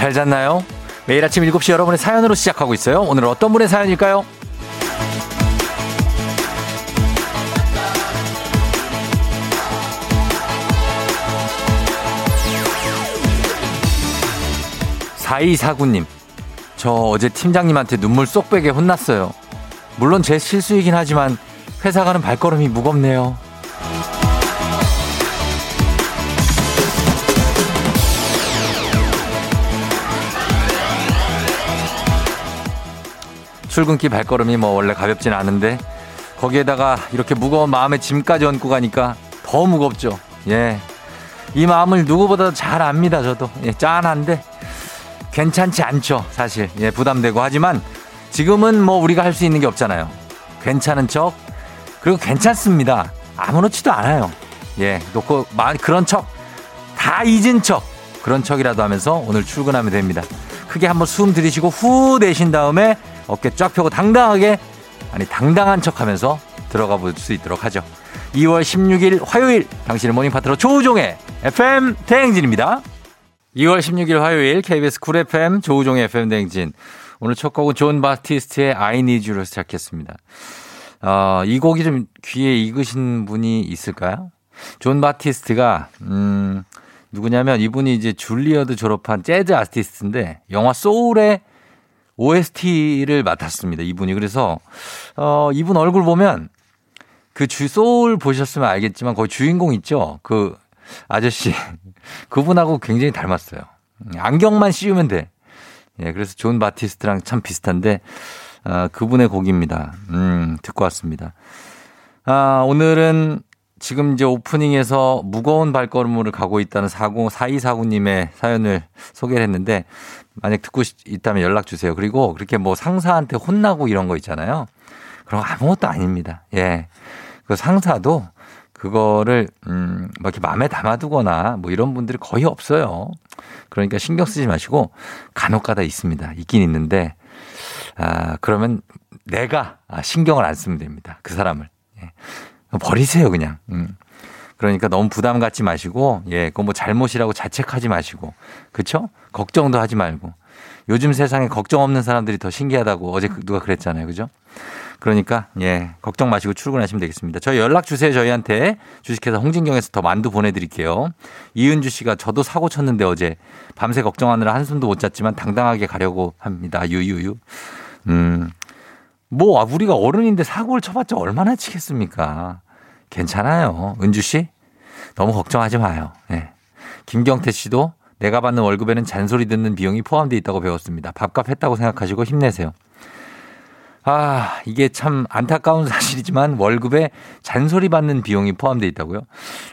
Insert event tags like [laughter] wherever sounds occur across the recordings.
잘 잤나요? 매일 아침 7시 여러분의 사연으로 시작하고 있어요. 오늘 어떤 분의 사연일까요? 4249님, 저 어제 팀장님한테 눈물 쏙 빼게 혼났어요. 물론 제 실수이긴 하지만 회사 가는 발걸음이 무겁네요. 출근길 발걸음이 뭐 원래 가볍진 않은데 거기에다가 이렇게 무거운 마음의 짐까지 얹고 가니까 더 무겁죠. 예. 이 마음을 누구보다 잘 압니다, 저도. 예, 짠한데 괜찮지 않죠, 사실. 예, 부담되고 하지만 지금은 뭐 우리가 할 수 있는 게 없잖아요. 괜찮은 척 그리고 괜찮습니다. 아무렇지도 않아요. 예, 놓고 그런 척 다 잊은 척 그런 척이라도 하면서 오늘 출근하면 됩니다. 크게 한번 숨 들이쉬고 후 내신 다음에 어깨 쫙 펴고 당당하게 아니 당당한 척하면서 들어가 볼 수 있도록 하죠. 2월 16일 화요일 당신의 모닝 파트너 조우종의 FM 대행진입니다. 2월 16일 화요일 KBS 쿨 FM 조우종의 FM 대행진 오늘 첫 곡은 존 바티스트의 I Need You로 시작했습니다. 어, 이 곡이 좀 귀에 익으신 분이 있을까요? 존 바티스트가 음 누구냐면 이분이 이제 줄리어드 졸업한 재즈 아티스트인데 영화 소울의 OST를 맡았습니다. 이분이. 그래서, 어, 이분 얼굴 보면 그 주, 소울 보셨으면 알겠지만 거의 주인공 있죠? 그 아저씨. [laughs] 그분하고 굉장히 닮았어요. 안경만 씌우면 돼. 예, 그래서 존 바티스트랑 참 비슷한데, 어, 그분의 곡입니다. 음, 듣고 왔습니다. 아, 오늘은 지금 이제 오프닝에서 무거운 발걸음을 가고 있다는 40, 4249님의 사연을 소개를 했는데 만약 듣고 있다면 연락 주세요. 그리고 그렇게 뭐 상사한테 혼나고 이런 거 있잖아요. 그럼 아무것도 아닙니다. 예. 그 상사도 그거를 음, 뭐 이렇게 마음에 담아두거나 뭐 이런 분들이 거의 없어요. 그러니까 신경 쓰지 마시고 간혹 가다 있습니다. 있긴 있는데 아, 그러면 내가 아, 신경을 안 쓰면 됩니다. 그 사람을. 예. 버리세요, 그냥. 음. 그러니까 너무 부담 갖지 마시고, 예, 그거 뭐 잘못이라고 자책하지 마시고, 그쵸? 걱정도 하지 말고. 요즘 세상에 걱정 없는 사람들이 더 신기하다고 어제 그 누가 그랬잖아요. 그죠? 그러니까, 예, 걱정 마시고 출근하시면 되겠습니다. 저희 연락 주세요, 저희한테. 주식회사 홍진경에서 더 만두 보내 드릴게요. 이은주 씨가 저도 사고 쳤는데 어제 밤새 걱정하느라 한숨도 못 잤지만 당당하게 가려고 합니다. 유유유. 음, 뭐 우리가 어른인데 사고를 쳐봤자 얼마나 치겠습니까? 괜찮아요. 은주 씨 너무 걱정하지 마요. 네. 김경태 씨도 내가 받는 월급에는 잔소리 듣는 비용이 포함되어 있다고 배웠습니다. 밥값 했다고 생각하시고 힘내세요. 아, 이게 참 안타까운 [laughs] 사실이지만 월급에 잔소리 받는 비용이 포함되어 있다고요?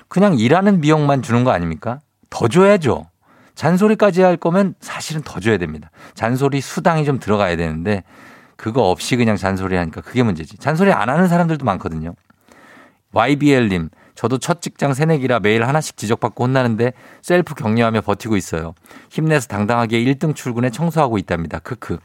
그냥 일하는 비용만 주는 거 아닙니까? 더 줘야죠. 잔소리까지 할 거면 사실은 더 줘야 됩니다. 잔소리 수당이 좀 들어가야 되는데 그거 없이 그냥 잔소리 하니까 그게 문제지. 잔소리 안 하는 사람들도 많거든요. YBL님, 저도 첫 직장 새내기라 매일 하나씩 지적받고 혼나는데 셀프 격려하며 버티고 있어요. 힘내서 당당하게 1등 출근에 청소하고 있답니다. 크크.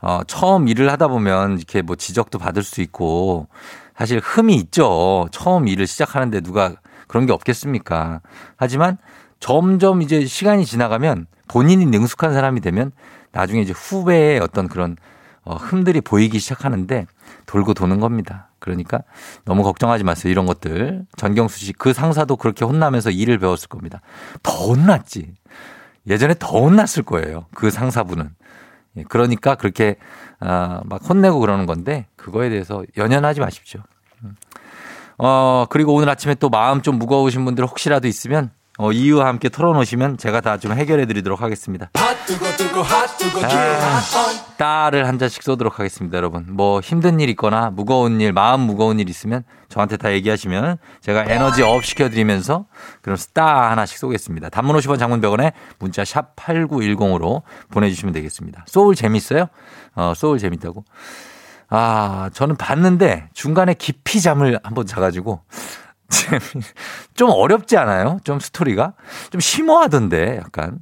어, 처음 일을 하다 보면 이렇게 뭐 지적도 받을 수 있고 사실 흠이 있죠. 처음 일을 시작하는데 누가 그런 게 없겠습니까? 하지만 점점 이제 시간이 지나가면 본인이 능숙한 사람이 되면 나중에 이제 후배의 어떤 그런 어, 흠들이 보이기 시작하는데 돌고 도는 겁니다. 그러니까 너무 걱정하지 마세요. 이런 것들. 전경수 씨, 그 상사도 그렇게 혼나면서 일을 배웠을 겁니다. 더 혼났지. 예전에 더 혼났을 거예요. 그 상사분은. 예, 그러니까 그렇게, 아, 막 혼내고 그러는 건데, 그거에 대해서 연연하지 마십시오. 음. 어, 그리고 오늘 아침에 또 마음 좀 무거우신 분들 혹시라도 있으면 어, 이유와 함께 털어놓으시면 제가 다 좀 해결해 드리도록 하겠습니다. 아, 딸을 한 잔씩 쏘도록 하겠습니다, 여러분. 뭐 힘든 일 있거나 무거운 일, 마음 무거운 일 있으면 저한테 다 얘기하시면 제가 에너지 up 시켜드리면서 그럼 스타 하나씩 쏘겠습니다. 단문 50원 장문 백 원에 문자 샵 8910으로 보내주시면 되겠습니다. 소울 재밌어요? 어, 소울 재밌다고? 아, 저는 봤는데 중간에 깊이 잠을 한번 자가지고 좀 어렵지 않아요? 좀 스토리가? 좀 심오하던데, 약간.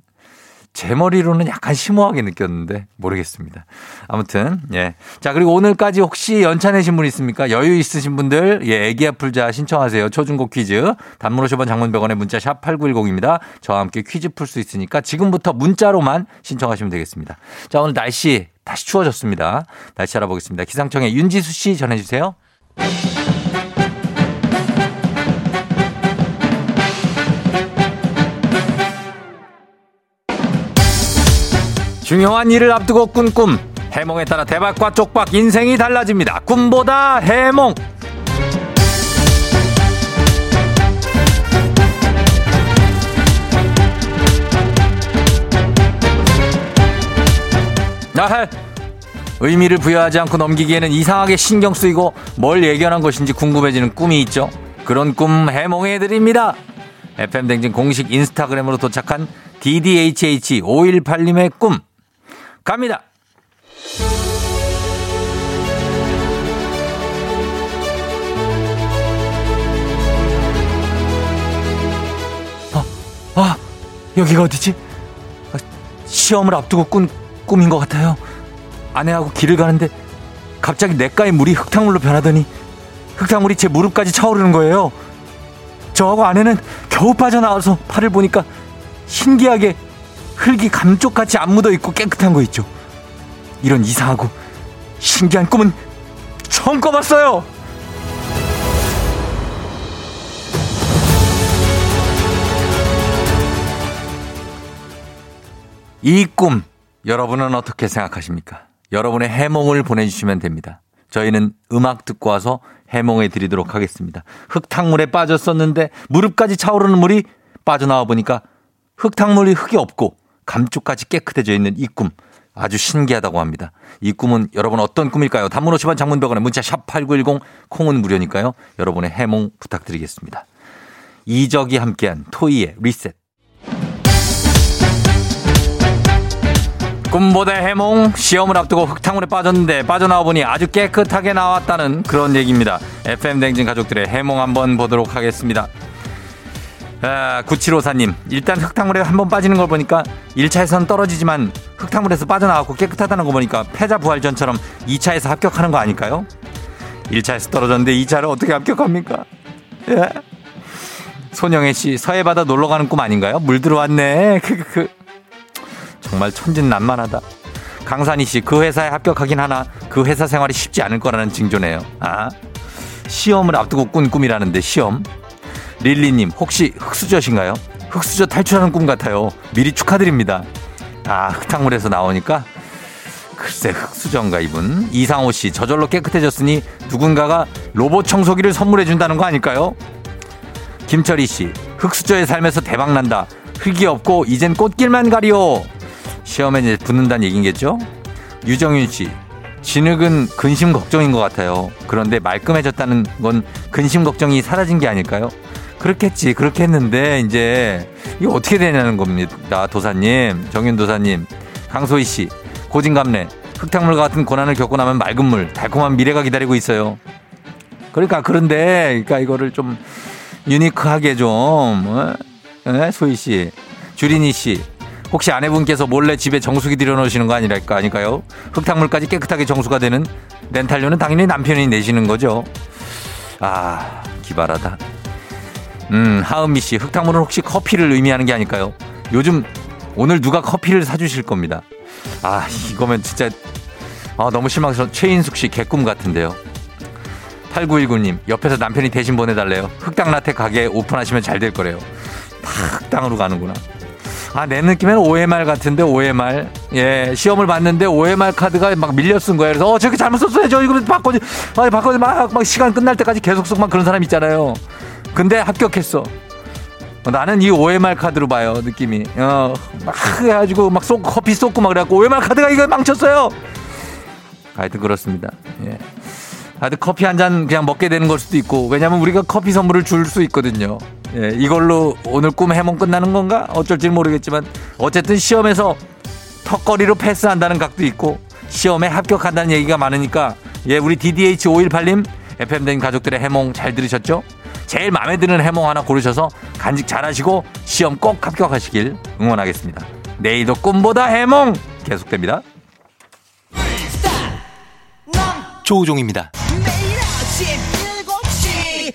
제 머리로는 약간 심오하게 느꼈는데 모르겠습니다. 아무튼 예. 자 그리고 오늘까지 혹시 연차 내신 분 있습니까? 여유 있으신 분들 예 애기야 풀자 신청하세요. 초중고 퀴즈 단문 50원 장문병원의 문자 샵 8910입니다. 저와 함께 퀴즈 풀 수 있으니까 지금부터 문자로만 신청하시면 되겠습니다. 자 오늘 날씨 다시 추워졌습니다. 날씨 알아보겠습니다. 기상청의 윤지수 씨 전해주세요. 중요한 일을 앞두고 꾼 꿈. 해몽에 따라 대박과 쪽박 인생이 달라집니다. 꿈보다 해몽. 아, 의미를 부여하지 않고 넘기기에는 이상하게 신경 쓰이고 뭘 예견한 것인지 궁금해지는 꿈이 있죠. 그런 꿈 해몽해 드립니다. FM 댕진 공식 인스타그램으로 도착한 DDHH 518님의 꿈. 갑니다. 아, 아, 여기가 어디지? 아, 시험을 앞두고 꾼 꿈인 것 같아요. 아내하고 길을 가는데 갑자기 냇가의 물이 흙탕물로 변하더니 흙탕물이 제 무릎까지 차오르는 거예요. 저하고 아내는 겨우 빠져나와서 팔을 보니까 신기하게 흙이 감쪽같이 안 묻어 있고 깨끗한 거 있죠. 이런 이상하고 신기한 꿈은 처음 꿔봤어요. 이 꿈 여러분은 어떻게 생각하십니까? 여러분의 해몽을 보내주시면 됩니다. 저희는 음악 듣고 와서 해몽해 드리도록 하겠습니다. 흙탕물에 빠졌었는데 무릎까지 차오르는 물이 빠져나와 보니까 흙탕물이 흙이 없고 감쪽까지 깨끗해져 있는 이 꿈. 아주 신기하다고 합니다. 이 꿈은 여러분 어떤 꿈일까요? 단문 50원 장문병원에 문자 샵 8910 콩은 무료니까요. 여러분의 해몽 부탁드리겠습니다. 이적이 함께한 토이의 리셋. 꿈보다 해몽 시험을 앞두고 흙탕물에 빠졌는데 빠져나와 보니 아주 깨끗하게 나왔다는 그런 얘기입니다. FM 댕진 가족들의 해몽 한번 보도록 하겠습니다. 아, 9754님, 일단 흙탕물에 한 번 빠지는 걸 보니까 1차에선 떨어지지만 흙탕물에서 빠져나왔고 깨끗하다는 거 보니까 패자 부활전처럼 2차에서 합격하는 거 아닐까요? 1차에서 떨어졌는데 2차를 어떻게 합격합니까? 예? 손영애 씨, 서해바다 놀러 가는 꿈 아닌가요? 물 들어왔네. [laughs] 그. 정말 천진난만하다. 강산희 씨, 그 회사에 합격하긴 하나 그 회사 생활이 쉽지 않을 거라는 징조네요. 아, 시험을 앞두고 꾼 꿈이라는데 시험. 릴리님, 혹시 흑수저신가요? 흑수저 탈출하는 꿈 같아요. 미리 축하드립니다. 아, 흙탕물에서 나오니까 글쎄 흑수저인가 이분 이상호 씨 저절로 깨끗해졌으니 누군가가 로봇 청소기를 선물해 준다는 거 아닐까요? 김철희 씨 흑수저에 살면서 대박 난다 흙이 없고 이젠 꽃길만 가리오 시험에 이제 붙는다는 얘기겠죠? 유정윤 씨 진흙은 근심 걱정인 것 같아요 그런데 말끔해졌다는 건 근심 걱정이 사라진 게 아닐까요? 그렇겠지 그렇게 했는데 이제 이거 어떻게 되냐는 겁니다 도사님 정윤 도사님 강소희 씨 고진감래 흙탕물 같은 고난을 겪고 나면 맑은 물 달콤한 미래가 기다리고 있어요 그러니까 그런데 그러니까 이거를 좀 유니크하게 좀 어? 네? 소희 씨 주린이 씨 혹시 아내분께서 몰래 집에 정수기 들여놓으시는 거 아니랄까 아닐까요? 흙탕물까지 깨끗하게 정수가 되는 렌탈료는 당연히 남편이 내시는 거죠. 아 기발하다. 음, 하은미 씨, 흙탕물은 혹시 커피를 의미하는 게 아닐까요? 요즘 오늘 누가 커피를 사주실 겁니다. 아, 이거면 진짜 아, 너무 실망스러워. 최인숙 씨 개꿈 같은데요. 8919님, 옆에서 남편이 대신 보내달래요. 흑당 라테 가게 오픈하시면 잘 될 거래요. 다 흑당으로 가는구나. 아, 내 느낌에는 OMR 같은데, OMR. 예, 시험을 봤는데 OMR 카드가 막 밀려 쓴 거예요. 그래서, 어, 저렇게 잘못 썼어요. 저 이거 바꿔지, 아, 바꿔지 막, 막 시간 끝날 때까지 계속 쓰고 막 그런 사람 있잖아요. 근데 합격했어. 나는 이 OMR 카드로 봐요, 느낌이. 어, 막 해가지고 막 쏟고, 커피 쏟고 막 그래갖고 OMR 카드가 이거 망쳤어요! 하여튼 그렇습니다. 예. 하여튼 커피 한 잔 그냥 먹게 되는 걸 수도 있고, 왜냐면 우리가 커피 선물을 줄 수 있거든요. 예, 이걸로 오늘 꿈 해몽 끝나는 건가? 어쩔지 모르겠지만, 어쨌든 시험에서 턱걸이로 패스한다는 각도 있고, 시험에 합격한다는 얘기가 많으니까, 예, 우리 DDH518님, FM된 가족들의 해몽 잘 들으셨죠? 제일 마음에 드는 해몽 하나 고르셔서 간직 잘하시고 시험 꼭 합격하시길 응원하겠습니다. 내일도 꿈보다 해몽 계속됩니다. 조우종입니다.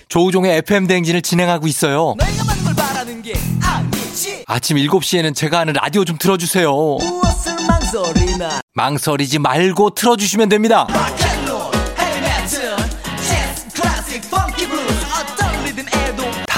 조우종의 FM 대행진을 진행하고 있어요. 아침 7시에는 제가 하는 라디오 좀 틀어주세요. 망설이지 말고 틀어주시면 됩니다.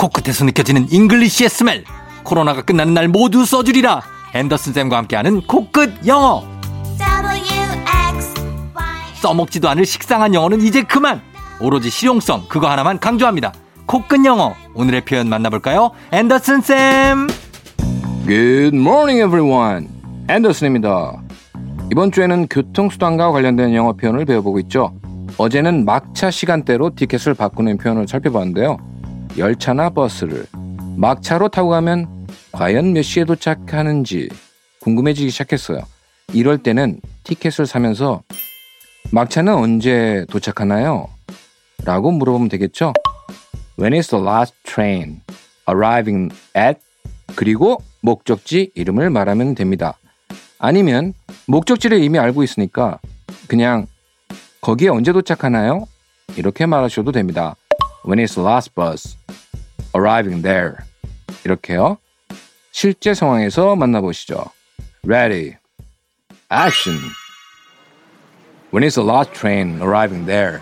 코끝에서 느껴지는 English의 smell. 코로나가 끝나는 날 모두 써주리라. 앤더슨 쌤과 함께하는 코끝 영어. 써먹지도 않을 식상한 영어는 이제 그만. 오로지 실용성 그거 하나만 강조합니다. 코끝 영어. 오늘의 표현 만나볼까요? 앤더슨 쌤. Good morning everyone. 앤더슨입니다. 이번 주에는 교통수단과 관련된 영어 표현을 배워보고 있죠. 어제는 막차 시간대로 티켓을 바꾸는 표현을 살펴봤는데요 열차나 버스를 막차로 타고 가면 과연 몇 시에 도착하는지 궁금해지기 시작했어요. 이럴 때는 티켓을 사면서 막차는 언제 도착하나요? 라고 물어보면 되겠죠? When is the last train arriving at? 그리고 목적지 이름을 말하면 됩니다. 아니면 목적지를 이미 알고 있으니까 그냥 거기에 언제 도착하나요? 이렇게 말하셔도 됩니다. When is the last bus arriving there? 이렇게요. 실제 상황에서 만나보시죠. Ready, action. When is the last train arriving there?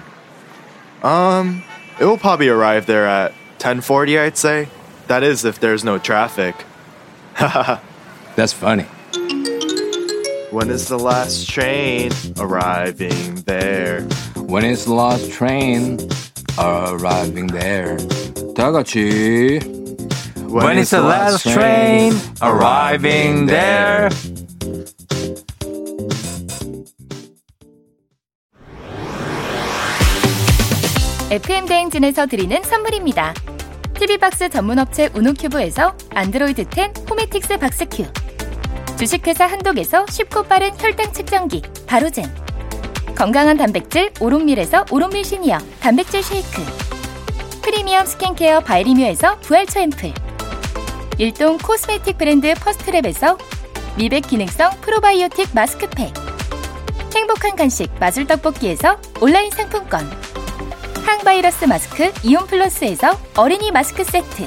Um, it will probably arrive there at 10:40, I'd say. That is if there's no traffic. [laughs] That's funny. when is the last train arriving there? When is the last train arriving there? 다 같이 When is the last train arriving there? FM 대행진에서 드리는 선물입니다. TV박스 전문 업체 우노큐브에서 안드로이드 10 호매틱스 박스큐 주식회사 한독에서 쉽고 빠른 혈당 측정기 바로젠 건강한 단백질 오롯밀에서 오롯밀 시니어 단백질 쉐이크. 프리미엄 스킨케어 바이리뮤에서 부활초 앰플. 일동 코스메틱 브랜드 퍼스트랩에서 미백 기능성 프로바이오틱 마스크팩. 행복한 간식 마술 떡볶이에서 온라인 상품권. 항바이러스 마스크 이온 플러스에서 어린이 마스크 세트.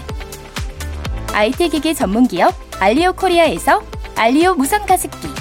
IT 기기 전문 기업 알리오 코리아에서 알리오 무선 가습기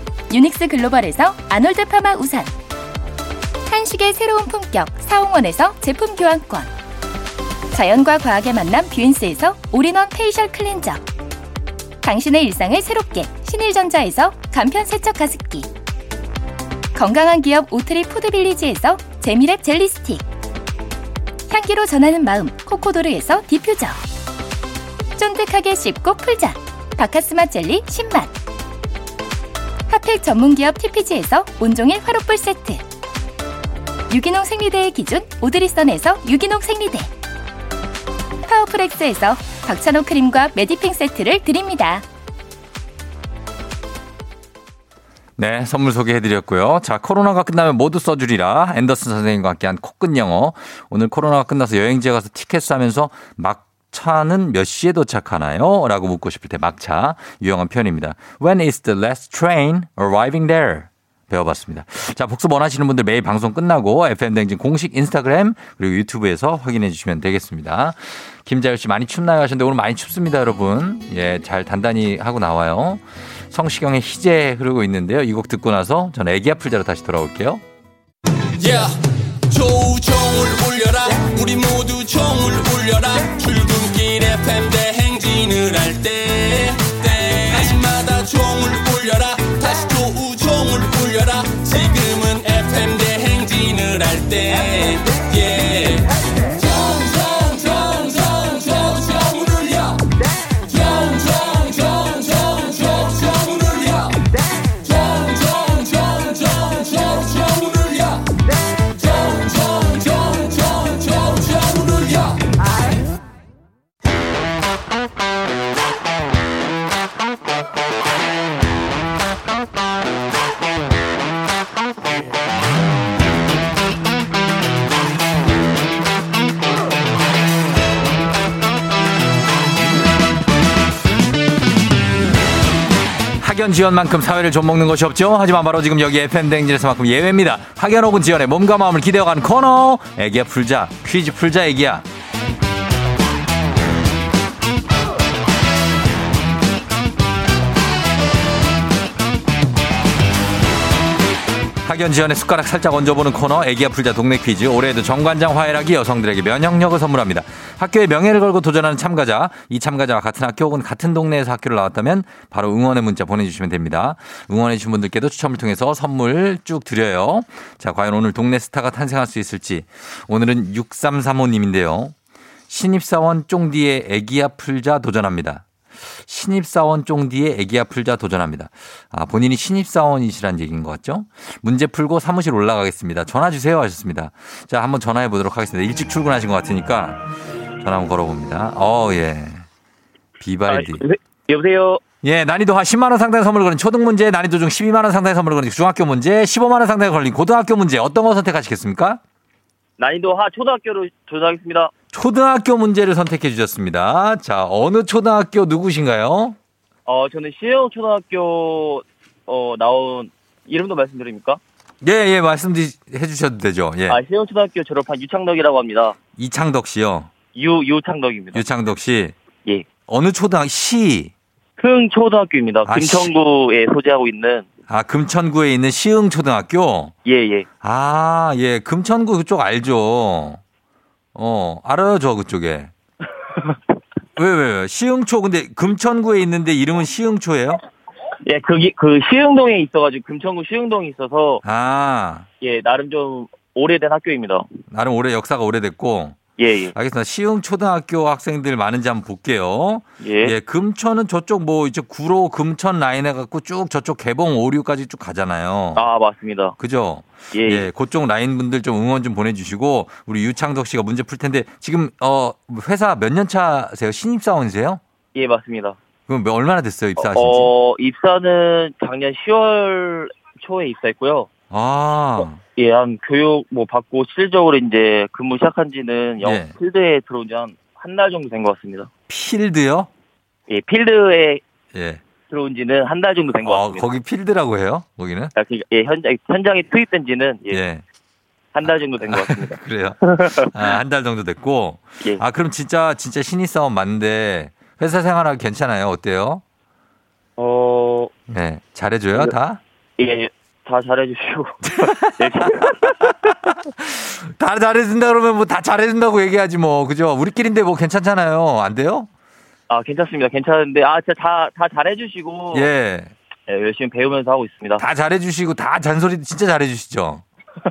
유닉스 글로벌에서 아놀드 파마 우산. 한식의 새로운 품격 사홍원에서 제품 교환권. 자연과 과학의 만남 뷰인스에서 올인원 페이셜 클렌저. 당신의 일상을 새롭게 신일전자에서 간편 세척 가습기. 건강한 기업 오트리 푸드빌리지에서 재미랩 젤리 스틱. 향기로 전하는 마음 코코도르에서 디퓨저. 쫀득하게 씹고 풀자. 박카스맛 젤리 10만 핫팩 전문기업 TPG에서 온종일 화롯불 세트 유기농 생리대의 기준 오드리선에서 유기농 생리대 파워프렉스에서 박찬호 크림과 메디핑 세트를 드립니다. 네, 선물 소개해드렸고요. 자, 코로나가 끝나면 모두 써주리라. 앤더슨 선생님과 함께한 코끝 영어. 오늘 코로나가 끝나서 여행지에 가서 티켓 사면서 막 차는 몇 시에 도착하나요? 라고 묻고 싶을 때 막차. 유용한 표현입니다. When is the last train arriving there? 배워봤습니다. 자, 복습 원하시는 분들 매일 방송 끝나고 FM댕진 공식 인스타그램 그리고 유튜브에서 확인해 주시면 되겠습니다. 김자율 씨 많이 춥나요 하셨는데 오늘 많이 춥습니다, 여러분. 예, 잘 단단히 하고 나와요. 성시경의 희재 흐르고 있는데요. 이 곡 듣고 나서 저는 애기 아플 자로 다시 돌아올게요. Yeah. 조종을 울려라 우리 모두 대행 학연 지원만큼 사회를 좀 먹는 것이 없죠. 하지만 바로 지금 여기 FM 댕진에서만큼 예외입니다. 학연 혹은 지원의 몸과 마음을 기대어가는 코너. 애기야 풀자. 퀴즈 풀자 애기야. 학연 지원의 숟가락 살짝 얹어보는 코너 애기야 풀자 동네 퀴즈 올해에도 정관장 화해락이 여성들에게 면역력을 선물합니다. 학교의 명예를 걸고 도전하는 참가자 이 참가자와 같은 학교 혹은 같은 동네에서 학교를 나왔다면 바로 응원의 문자 보내주시면 됩니다. 응원해 주신 분들께도 추첨을 통해서 선물 쭉 드려요. 자 과연 오늘 동네 스타가 탄생할 수 있을지 오늘은 6335님인데요. 신입사원 쫑디의 애기야 풀자 도전합니다. 신입사원 쫑디의 애기야 풀자 도전합니다. 아, 본인이 신입사원이시란 얘기인 것 같죠? 문제 풀고 사무실 올라가겠습니다. 전화 주세요 하셨습니다. 자, 한번 전화해 보도록 하겠습니다. 일찍 출근하신 것 같으니까 전화 한번 걸어봅니다. 어, 예. 비발디. 아, 여보세요. 예, 난이도 한 10만 원 상당의 선물을 거는 초등 문제, 난이도 중 12만 원 상당의 선물을 거는 중학교 문제, 15만 원 상당의 걸린 고등학교 문제, 어떤 거 선택하시겠습까? 난이도 하 초등학교로 조사하겠습니다. 초등학교 문제를 선택해 주셨습니다. 자, 어느 초등학교 누구신가요? 어, 저는 시영 초등학교 어 나온 이름도 말씀드립니까? 예, 예, 말씀해 주셔도 되죠. 예. 아, 시영 초등학교 졸업한 유창덕이라고 합니다. 이창덕 씨요. 유 유창덕입니다. 유창덕 씨. 예. 어느 초등 시? 흥 초등학교입니다. 아, 금천구에 소재하고 있는 아, 금천구에 있는 시흥 초등학교? 예, 예. 아, 예, 금천구 그쪽 알죠. 어, 알아요, 저 그쪽에. 왜, 왜, 왜? 시흥초, 근데 금천구에 있는데 이름은 시흥초예요? 예, 거기 그 시흥동에 있어 가지고 금천구 시흥동에 있어서 아, 예, 나름 좀 오래된 학교입니다. 나름 오래, 역사가 오래됐고. 예, 예. 알겠습니다. 시흥 초등학교 학생들 많은지 한번 볼게요. 예. 예, 금천은 저쪽 뭐 이제 구로 금천 라인 해갖고 쭉 저쪽 개봉 오류까지 쭉 가잖아요. 아, 맞습니다. 그죠? 예. 예. 예, 그쪽 라인 분들 좀 응원 좀 보내주시고 우리 유창덕 씨가 문제 풀 텐데 지금 어 회사 몇 년 차세요? 신입 사원이세요? 예, 맞습니다. 그럼 몇- 얼마나 됐어요 입사하신 지? 어, 입사는 작년 10월 초에 입사했고요. 아, 예, 한 교육 뭐 받고 실질적으로 이제 근무 시작한 지는 영 예. 필드에 들어온 지 한 한 달 정도 된 것 같습니다. 필드요? 예, 필드에 예. 들어온 지는 한 달 정도 된것 어, 같습니다. 거기 필드라고 해요? 거기는? 아, 그, 예, 현장 현장에 투입된 지는 예, 예. 한 달 정도 된 것 같습니다. [laughs] 그래요. 아, 한 달 정도 됐고. 예. 아, 그럼 진짜 진짜 신입 사원 맞는데 회사 생활하기 괜찮아요? 어때요? 어, 네. 잘해 줘요, 다? 예, 다 잘해주시고. 예, [laughs] 다 잘해준다 그러면 뭐 다 잘해준다고 얘기하지 뭐. 그죠? 우리끼리인데 뭐 괜찮잖아요. 안 돼요? 아, 괜찮습니다. 괜찮은데, 아, 진짜 다, 다 잘해주시고. 예. 예, 열심히 배우면서 하고 있습니다. 다 잘해주시고 다 잔소리 진짜 잘해주시죠. [laughs]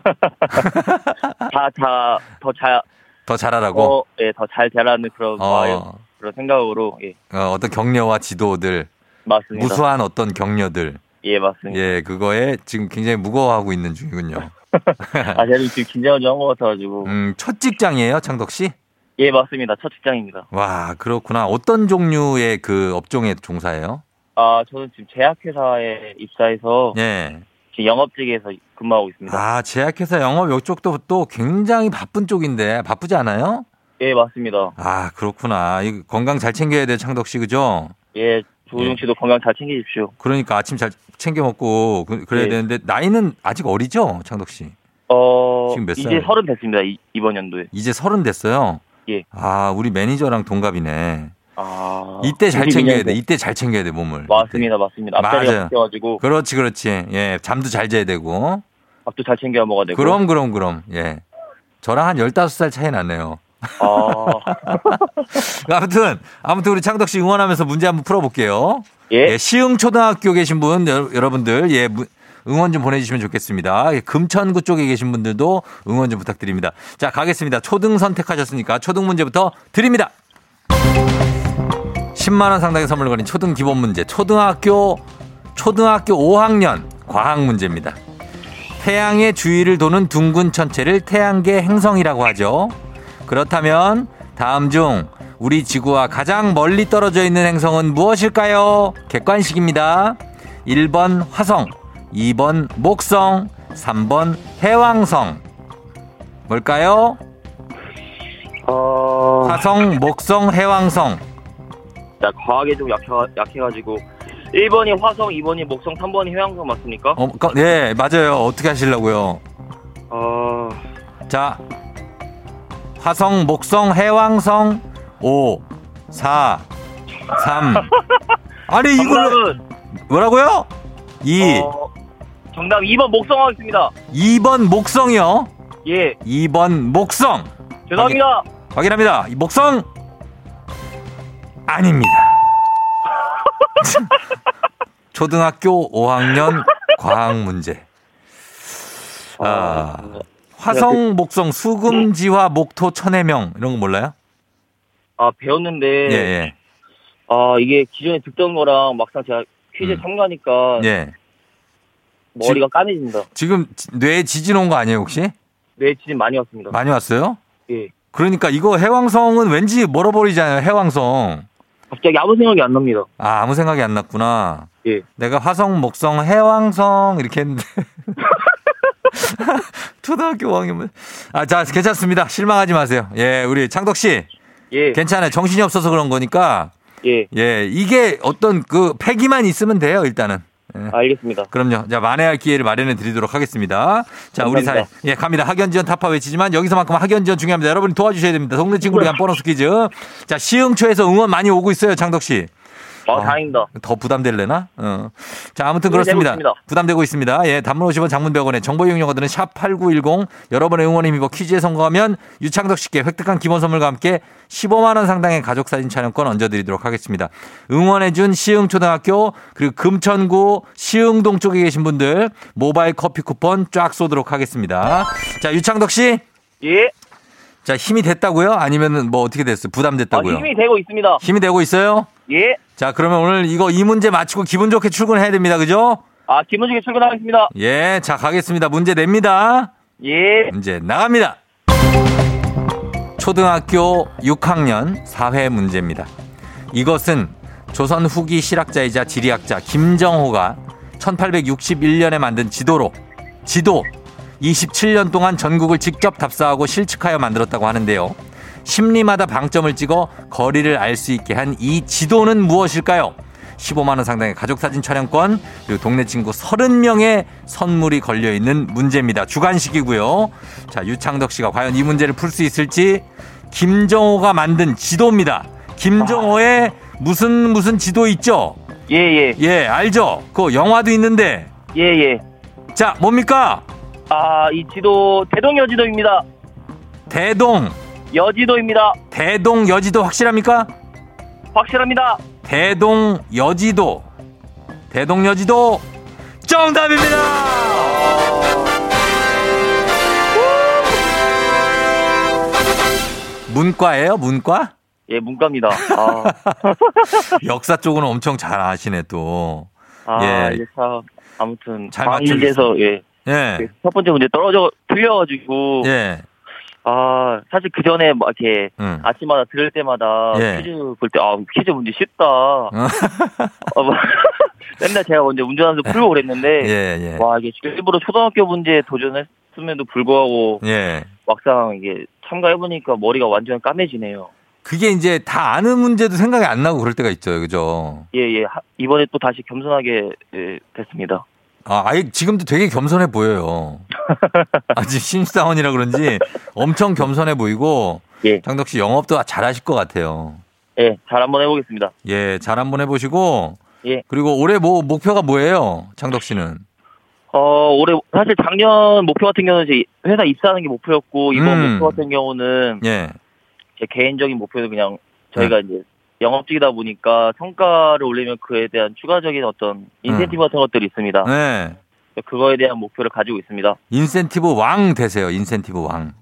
다, 다, 더 잘, 더 잘하라고. 어, 예, 더잘 되라는 그런, 마음, 어, 그런 생각으로, 예, 어, 어떤 격려와 지도들, 맞습니다. 무수한 어떤 격려들, 예, 맞습니다. 예, 그거에 지금 굉장히 무거워하고 있는 중이군요. [laughs] 아, 제가 지금 긴장을 좀 한 것 같아가지고. 음, 첫 직장이에요, 창덕 씨? 예, 맞습니다. 첫 직장입니다. 와, 그렇구나. 어떤 종류의 그 업종에 종사해요? 아, 저는 지금 제약회사에 입사해서 예. 지금 영업직에서 근무하고 있습니다. 아, 제약회사 영업 이쪽도 또 굉장히 바쁜 쪽인데 바쁘지 않아요? 예, 맞습니다. 아, 그렇구나. 이 건강 잘 챙겨야 돼, 창덕 씨, 그죠? 예, 조우종 씨도 건강 잘 챙기십시오. 그러니까 아침 잘 챙겨 먹고 그, 래야 예. 되는데 나이는 아직 어리죠, 창덕 씨? 어, 지금 몇 이제 살? 서른 됐습니다. 이, 이번 연도에. 이제 서른 됐어요. 예. 아, 우리 매니저랑 동갑이네. 아. 이때 잘 챙겨야 돼. 92년생. 이때 잘 챙겨야 돼, 몸을. 맞습니다, 맞습니다. 앞자리가 맞아요. 바뀌어가지고 그렇지, 그렇지. 예, 잠도 잘 자야 되고. 밥도 잘 챙겨 먹어야 되고. 그럼, 그럼, 그럼. 예. 저랑 한 15살 차이 나네요. 아, [laughs] 아무튼, 아무튼 우리 창덕 씨 응원하면서 문제 한번 풀어볼게요. 예. 예, 시흥 초등학교 계신 분, 여- 여러분들, 예, 무- 응원 좀 보내주시면 좋겠습니다. 예, 금천구 쪽에 계신 분들도 응원 좀 부탁드립니다. 자, 가겠습니다. 초등 선택하셨으니까 초등 문제부터 드립니다. 10만 원 상당의 선물 걸린 초등 기본 문제. 초등학교, 초등학교 5학년 과학 문제입니다. 태양의 주위를 도는 둥근 천체를 태양계 행성이라고 하죠. 그렇다면 다음 중 우리 지구와 가장 멀리 떨어져 있는 행성은 무엇일까요? 객관식입니다. 1번 화성, 2번 목성, 3번 해왕성. 뭘까요? 어, 화성, 목성, 해왕성. 자, 과학에 좀 약해, 약해가지고 1번이 화성, 2번이 목성, 3번이 해왕성 맞습니까? 어, 거- 네, 맞아요. 어떻게 하시려고요? 어, 자, 화성, 목성, 해왕성, 5, 4, 3. 아니, 이걸 뭐라고요? 2, 어, 정답 2번 목성 하겠습니다. 2번 목성이요. 예, 2번 목성. 죄송합니다. 확인 합니다. 이 목성 아닙니다. [laughs] 초등학교 5학년 과학 문제. 아, 화성, 목성, 수금지화, 목토, 천해명 이런 거 몰라요? 아, 배웠는데 예, 예. 아, 이게 기존에 듣던 거랑 막상 제가 퀴즈 음. 참가하니까 예. 머리가 까매진다. 지금 지- 뇌에 지진 온 거 아니에요, 혹시? 네, 지진 많이 왔습니다. 많이 왔어요? 예. 그러니까 이거 해왕성은 왠지 멀어버리잖아요, 해왕성. 갑자기 아무 생각이 안 납니다. 아, 아무 생각이 안 났구나. 예. 내가 화성, 목성, 해왕성 이렇게 했는데. [laughs] [laughs] 초등학교 5학년은. 아, 자, 괜찮습니다. 실망하지 마세요. 예, 우리 창덕 씨. 예. 괜찮아요. 정신이 없어서 그런 거니까. 예. 예, 이게 어떤 그 패기만 있으면 돼요, 일단은. 예. 알겠습니다. 그럼요. 자, 만회할 기회를 마련해 드리도록 하겠습니다. 자, 우리 사회. 감사합니다. 예, 갑니다. 학연 지원 타파 외치지만 여기서만큼 학연 지원 중요합니다. 여러분이 도와주셔야 됩니다. 동네 친구를 위한 보너스 퀴즈. 자, 시흥초에서 응원 많이 오고 있어요, 창덕 씨. 아, 어. 다행이다. 더 부담될래나? 어. 자, 아무튼 그렇습니다. 부담되고 있습니다. 예, 단문 50원 장문 100원에 정보 이용료들은 샵8910 여러분의 응원에 힘입어 퀴즈에 성공하면 유창덕 씨께 획득한 기본 선물과 함께 15만 원 상당의 가족 사진 촬영권 얹어 드리도록 하겠습니다. 응원해 준 시흥 초등학교 그리고 금천구 시흥동 쪽에 계신 분들 모바일 커피 쿠폰 쫙 쏘도록 하겠습니다. 자, 유창덕 씨. 예. 자, 힘이 됐다고요? 아니면은 뭐 어떻게 됐어요? 아, 부담됐다고요? 힘이 되고 있습니다. 힘이 되고 있어요? 예. 자, 그러면 오늘 이거 이 문제 맞히고 기분 좋게 출근해야 됩니다. 그죠? 아, 기분 좋게 출근하겠습니다. 예, 자, 가겠습니다. 문제 냅니다. 예. 문제 나갑니다. 초등학교 6학년 사회 문제입니다. 이것은 조선 후기 실학자이자 지리학자 김정호가 1861년에 만든 지도로 지도 27년 동안 전국을 직접 답사하고 실측하여 만들었다고 하는데요. 심리마다 방점을 찍어 거리를 알 수 있게 한 이 지도는 무엇일까요? 15만 원 상당의 가족 사진 촬영권 그리고 동네 친구 30명의 선물이 걸려 있는 문제입니다. 주간식이고요. 자, 유창덕 씨가 과연 이 문제를 풀 수 있을지 김정호가 만든 지도입니다. 김정호의 무슨 무슨 지도 있죠? 예, 예. 예, 알죠? 그 영화도 있는데 예, 예. 자, 뭡니까? 아, 이 지도 대동 여지도입니다. 대동 여지도입니다. 대동 여지도 확실합니까? 확실합니다. 대동 여지도 대동 여지도 정답입니다. 문과예요, 문과? 예, 문과입니다. 아, [laughs] 역사 쪽은 엄청 잘 아시네 또. 아 예. 참 아무튼 잘 과학 문제에서 예. 예, 첫 번째 문제 떨어져 틀려가지고 예. 아, 사실 그 전에 막 이렇게 응. 아침마다 들을 때마다 예. 퀴즈 볼 때, 아, 퀴즈 문제 쉽다. 어, [laughs] 뭐, [laughs] 맨날 제가 먼저 운전하면서 풀고 그랬는데, 예, 예. 와, 이게 일부러 초등학교 문제에 도전했음에도 불구하고, 예. 막상 이게 참가해보니까 머리가 완전 까매지네요. 그게 이제 다 아는 문제도 생각이 안 나고 그럴 때가 있죠. 그죠? 예, 예. 하- 이번에 또 다시 겸손하게 예, 됐습니다. 아, 아예 지금도 되게 겸손해 보여요. [laughs] 아직 신입사원이라 그런지 엄청 겸손해 보이고 예. 장덕 씨 영업도 잘하실 것 같아요. 예, 잘 한번 해보겠습니다. 예, 잘 한번 해보시고 예. 그리고 올해 뭐 목표가 뭐예요, 장덕 씨는? 어, 올해, 사실 작년 목표 같은 경우는 제 회사 입사하는 게 목표였고, 이번 음. 목표 같은 경우는 예, 제 개인적인 목표는 그냥 저희가 이제 영업직이다 보니까 성과를 올리면 그에 대한 추가적인 어떤 인센티브 같은 것들이 있습니다. 네. 그거에 대한 목표를 가지고 있습니다. 인센티브 왕 되세요, 인센티브 왕.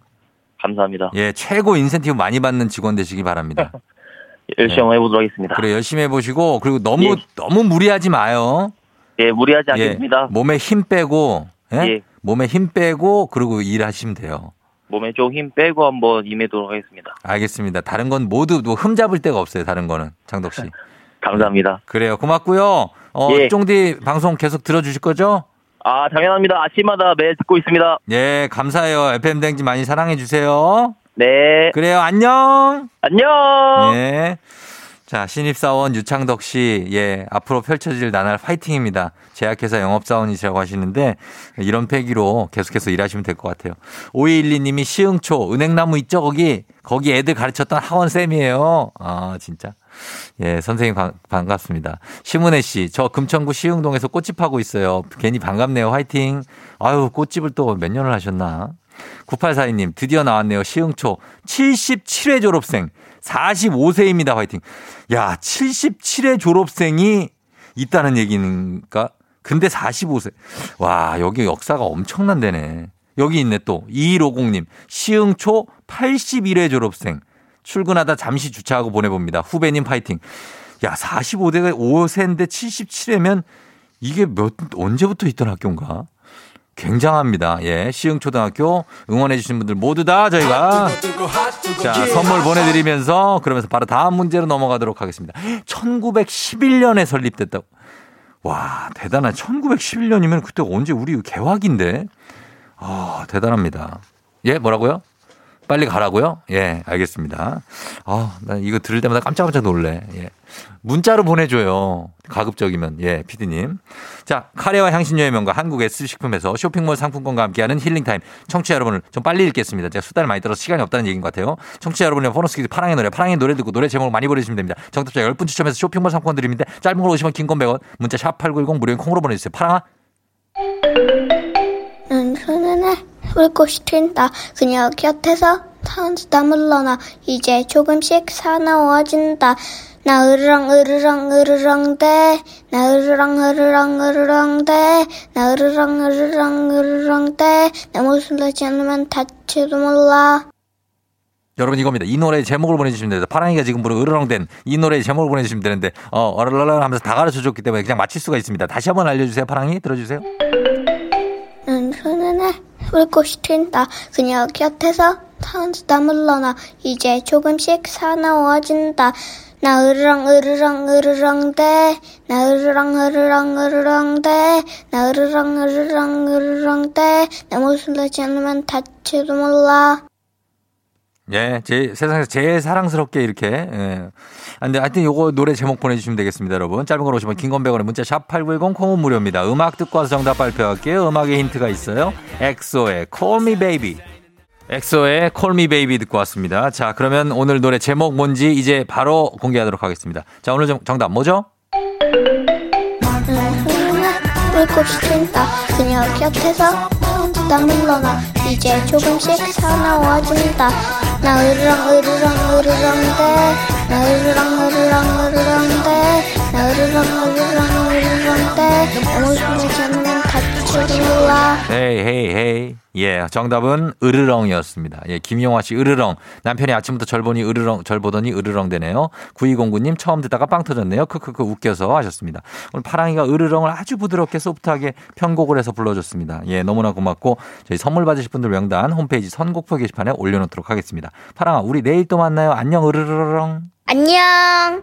감사합니다. 예, 최고 인센티브 많이 받는 직원 되시기 바랍니다. [laughs] 열심히 한번 해보도록 하겠습니다. 그래 열심히 해보시고 그리고 너무 예. 너무 무리하지 마요. 예, 무리하지 예, 않겠습니다. 몸에 힘 빼고 예? 예. 몸에 힘 빼고 그리고 일하시면 돼요. 몸에 좀 힘 빼고 한번 임해도록 하겠습니다. 알겠습니다. 다른 건 모두 뭐흠 잡을 데가 없어요. 다른 거는 장덕 씨. [laughs] 감사합니다. 그래요. 고맙고요. 어, 예. 쫑디 방송 계속 들어주실 거죠? 아, 당연합니다. 아침마다 매일 듣고 있습니다. 예, 감사해요. FM 댕지 많이 사랑해 주세요. 네. 그래요. 안녕. 안녕! 예. 자, 신입사원 유창덕 씨, 예, 앞으로 펼쳐질 나날 파이팅입니다. 제약회사 영업사원이시라고 하시는데, 이런 패기로 계속해서 일하시면 될 것 같아요. 5212님이 시흥초, 은행나무 있죠? 거기, 거기 애들 가르쳤던 하원쌤이에요. 아, 진짜. 예, 선생님 반- 반갑습니다. 심은혜 씨, 저 금천구 시흥동에서 꽃집 하고 있어요. 괜히 반갑네요. 화이팅. 아유, 꽃집을 또 몇 년을 하셨나? 9842님, 드디어 나왔네요. 시흥초 77회 졸업생, 45세입니다. 화이팅. 야, 77회 졸업생이 있다는 얘기인가? 근데 45세. 와, 여기 역사가 엄청난 데네. 여기 있네 또. 2150님, 시흥초 81회 졸업생. 출근하다 잠시 주차하고 보내봅니다. 후배님 파이팅. 야, 45대가 5세인데 77회면 이게 몇, 언제부터 있던 학교인가? 굉장합니다. 예. 시흥초등학교 응원해주신 분들 모두 다 저희가 자, 선물 보내드리면서 그러면서 바로 다음 문제로 넘어가도록 하겠습니다. 1911년에 설립됐다고. 와, 대단한 1911년이면 그때 언제 우리 개화기인데? 아, 대단합니다. 예, 뭐라고요? 빨리 가라고요? 예, 알겠습니다. 아, 나 이거 들을 때마다 깜짝깜짝 놀래. 예. 문자로 보내줘요. 가급적이면. 예, 피디님. 자, 카레와 향신료의 명가 한국 S식품에서 쇼핑몰 상품권과 함께하는 힐링타임. 청취자 여러분을 좀 빨리 읽겠습니다. 제가 수다를 많이 떨어서 시간이 없다는 얘기인 것 같아요. 청취자 여러분의 보너스 퀴즈 파랑의 노래, 파랑의 노래 듣고 노래 제목을 많이 보내주시면 됩니다. 정답자 10분 추첨해서 쇼핑몰 상품권 드립니다. 짧은 걸 오시면 긴건 100원, 문자 샵 8910 무료인 콩으로 보내주세요. 파랑아. 난 손에 불꽃이 튄다. 그녀 곁에서 타운스다 물러나 이제 조금씩 사나워진다. 나 으르렁 으르렁 으르렁 대 나 으르렁 으르렁 으르렁 대 나 으르렁 으르렁 으르렁 대 나 목소리 내지 않으면 다치도 몰라 여러분 이겁니다. 이 노래 제목을 보내주시면 됩니다. 파랑이가 지금 부르는 으르렁된 이 노래 제목을 보내주시면 되는데 어 어르렁 하면서 다 가르쳐 줬기 때문에 그냥 맞힐 수가 있습니다. 다시 한번 알려주세요. 파랑이 들어주세요. 난 손에 불꽃이 튄다. 그녀 곁에서 타운스다 물러나 이제 조금씩 사나워진다. 나 으르렁 으르렁 으르렁 대 나 으르렁 으르렁 으르렁 대 나 으르렁 으르렁 으르렁 대 나 목소리 내지 않으면 다치도 몰라 예, 제 세상에서 제일 사랑스럽게 이렇게. 예. 아, 근데 하여튼 요거 노래 제목 보내주시면 되겠습니다, 여러분. 짧은 걸 오시면 긴건 100원에 문자 샵 8910 콩은 무료입니다. 음악 듣고 와서 정답 발표할게요. 음악의 힌트가 있어요. 엑소의 Call Me Baby. 엑소의 Me Baby 듣고 왔습니다. 자, 그러면 오늘 노래 제목 뭔지 이제 바로 공개하도록 하겠습니다. 자, 오늘 정- 정답 뭐죠? 불꽃이 튄다 그녀 곁에서 타운스다 물러나 이제 조금씩 사나워진다 나 으르렁 으르렁 으르렁대. 나 으르렁 으르렁 으르렁대. 나 으르렁 으르렁 으르렁대. 나 목소리 내지 않으면 다치도 몰라 헤이 헤이 헤이. 예 정답은 으르렁이었습니다. 예 김용화 씨 으르렁. 남편이 아침부터 절 보니 으르렁 절 보더니 으르렁 되네요. 9209님 처음 듣다가 빵 터졌네요. 크크크 웃겨서 하셨습니다. 오늘 파랑이가 으르렁을 아주 부드럽게 소프트하게 편곡을 해서 불러줬습니다. 예 너무나 고맙고 저희 선물 받으실 분들 명단 홈페이지 선곡표 게시판에 올려놓도록 하겠습니다. 파랑아 우리 내일 또 만나요. 안녕 으르렁. 안녕.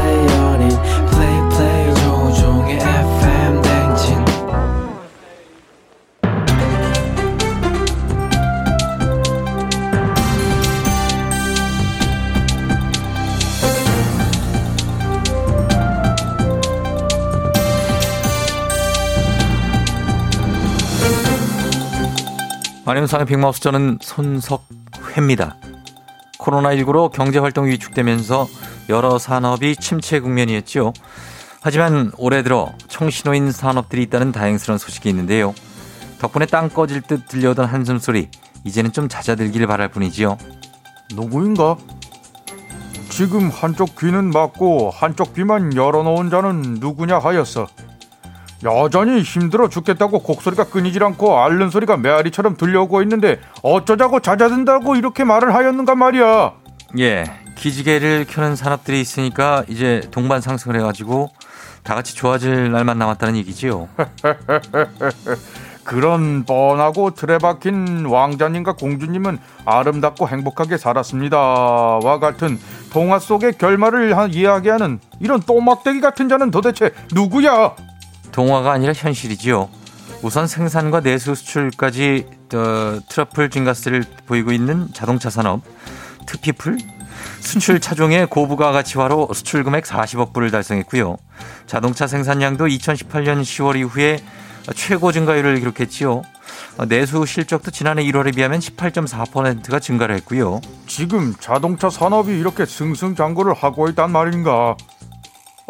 안녕상의 빅마우스 저는 손석회입니다. 코로나19로 경제활동이 위축되면서 여러 산업이 침체 국면이었죠. 하지만 올해 들어 청신호인 산업들이 있다는 다행스러운 소식이 있는데요. 덕분에 땅 꺼질 듯 들려오던 한숨소리 이제는 좀 잦아들길 바랄 뿐이지요. 누구인가? 지금 한쪽 귀는 막고 한쪽 귀만 열어놓은 자는 누구냐 하였어. 여전히 힘들어 죽겠다고 곡소리가 끊이질 않고 앓는 소리가 메아리처럼 들려오고 있는데 어쩌자고 잦아든다고 이렇게 말을 하였는가 말이야. 예, 기지개를 켜는 산업들이 있으니까 이제 동반 상승을 해가지고 다 같이 좋아질 날만 남았다는 얘기지요. [laughs] 그런 뻔하고 틀에 박힌 왕자님과 공주님은 아름답고 행복하게 살았습니다와 같은 동화 속의 결말을 하- 이야기하는 이런 또막대기 같은 자는 도대체 누구야? 동화가 아니라 현실이지요. 우선 생산과 내수 수출까지 어, 트러플 증가세를 보이고 있는 자동차 산업 트피플 수출 차종의 고부가 가치화로 수출 금액 40억 불을 달성했고요. 자동차 생산량도 2018년 10월 이후에 최고 증가율을 기록했지요. 어, 내수 실적도 지난해 1월에 비하면 18.4%가 증가를 했고요. 지금 자동차 산업이 이렇게 승승장구를 하고 있단 말인가?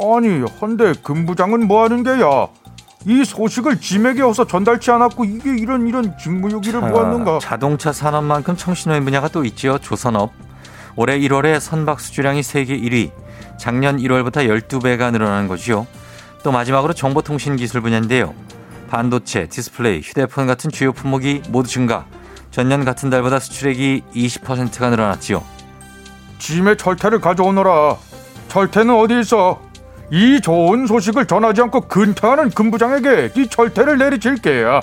아니, 헌데 금부장은 뭐 하는 게야? 이 소식을 짐에게 어서 전달치 않았고 이게 이런 이런 직무유기를 보았는가? 자동차 산업만큼 청신호인 분야가 또 있지요. 조선업. 올해 1월에 선박 수주량이 세계 1위. 작년 1월부터 12배가 늘어난 거지요. 또 마지막으로 정보통신 기술 분야인데요. 반도체, 디스플레이, 휴대폰 같은 주요 품목이 모두 증가. 전년 같은 달보다 수출액이 20%가 늘어났지요. 짐의 철퇴를 가져오너라. 철퇴는 어디 있어? 이 좋은 소식을 전하지 않고 근태하는 금부장에게 이 철퇴를 내리칠게야.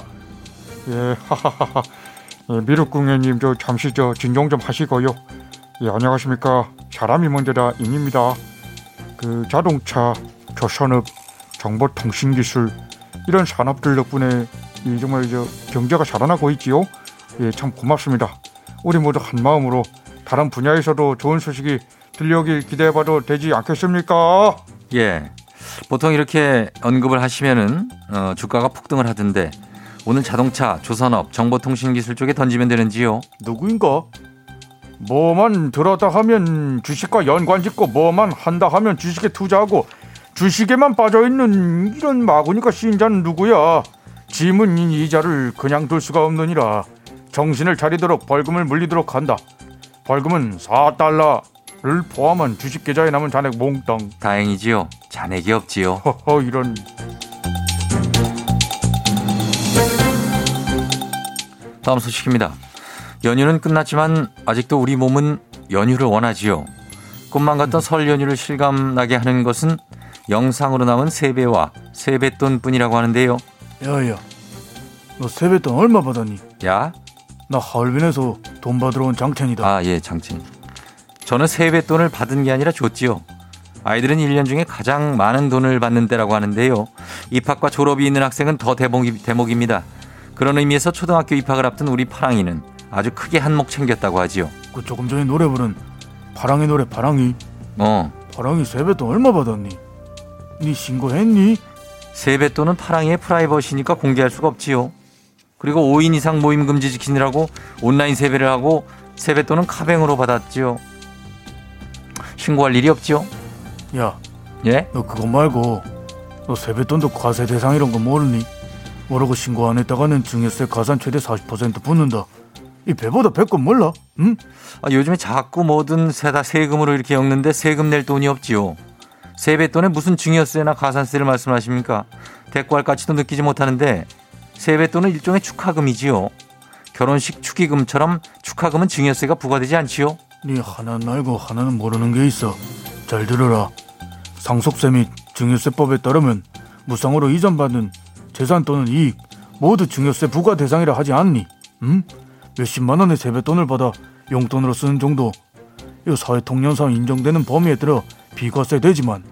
예, 하하하하. 예, 미륵궁녀님 저 잠시 저 진정 좀 하시고요. 예, 안녕하십니까. 사람이 먼저다 임입니다. 그 자동차, 조선업, 정보통신기술 이런 산업들 덕분에 이 정말 저 경제가 살아나고 있지요. 예, 참 고맙습니다. 우리 모두 한 마음으로 다른 분야에서도 좋은 소식이 들려오길 기대해봐도 되지 않겠습니까? 예. 보통 이렇게 언급을 하시면은 어, 주가가 폭등을 하던데 오늘 자동차, 조선업, 정보통신기술 쪽에 던지면 되는지요? 누구인가? 뭐만 들었다 하면 주식과 연관 짓고 뭐만 한다 하면 주식에 투자하고 주식에만 빠져 있는 이런 마구니까 신자는 누구야? 이 이자를 그냥 둘 수가 없느니라 정신을 차리도록 벌금을 물리도록 한다 벌금은 4달러 를 포함한 주식 계좌에 남은 잔액 몽땅 다행이지요. 잔액이 없지요. 허허 이런 다음 소식입니다. 연휴는 끝났지만 아직도 우리 몸은 연휴를 원하지요. 꿈만 같던 설 연휴를 실감나게 하는 것은 영상으로 남은 세배와 세뱃돈 뿐이라고 하는데요. 야야 너 세뱃돈 얼마 받았니? 야? 나 하얼빈에서 돈 받으러 온 장첸이다 아, 예, 장친. 저는 세뱃돈을 받은 게 아니라 줬지요. 아이들은 1년 중에 가장 많은 돈을 받는 때라고 하는데요. 입학과 졸업이 있는 학생은 더 대목이, 대목입니다. 그런 의미에서 초등학교 입학을 앞둔 우리 파랑이는 아주 크게 한몫 챙겼다고 하지요. 그 조금 전에 노래 부른 파랑의 노래 파랑이 어, 파랑이 세뱃돈 얼마 받았니? 니 신고했니? 세뱃돈은 파랑이의 프라이버시니까 공개할 수가 없지요. 그리고 5인 이상 모임 금지 지키느라고 온라인 세배를 하고 세뱃돈은 카뱅으로 받았지요. 신고할 일이 없지요. 야, 예? 너 그거 말고 너 세뱃돈도 과세 대상 이런 거 모르니? 모르고 신고 안 했다가는 증여세 가산 최대 40% 붙는다. 이 배보다 배꼽 몰라? 응? 아, 요즘에 자꾸 뭐든 세다 세금으로 이렇게 엮는데 세금 낼 돈이 없지요. 세뱃돈에 무슨 증여세나 가산세를 말씀하십니까? 대꾸할 가치도 느끼지 못하는데 세뱃돈은 일종의 축하금이지요. 결혼식 축의금처럼 축하금은 증여세가 부과되지 않지요. 네 하나는 알고 하나는 모르는 게 있어. 잘 들어라. 상속세 및 증여세법에 따르면 무상으로 이전받은 재산 또는 이익 모두 증여세 부과 대상이라 하지 않니? 응? 몇십만 원의 세뱃돈을 받아 용돈으로 쓰는 정도 이 사회통념상 인정되는 범위에 들어 비과세 되지만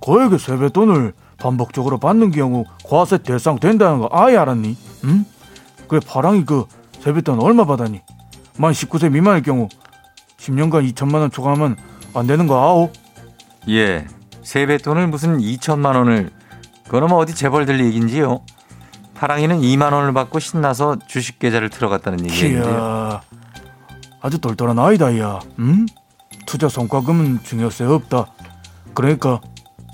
거액의 세뱃돈을 반복적으로 받는 경우 과세 대상 된다는 거 아예 알았니? 응? 그래 파랑이 그 세뱃돈 얼마 받았니? 만 19세 미만일 경우 10년간 2천만 원 초과하면 안 되는 거 아오? 예. 세뱃돈을 무슨 2천만 원을 그럼 어디 재벌 들 얘긴지요. 파랑이는 2만 원을 받고 신나서 주식 계좌를 틀어갔다는 얘기인데요. 아주 똘똘한 아이다 야 응? 투자 성과금은 증여세 없다 그러니까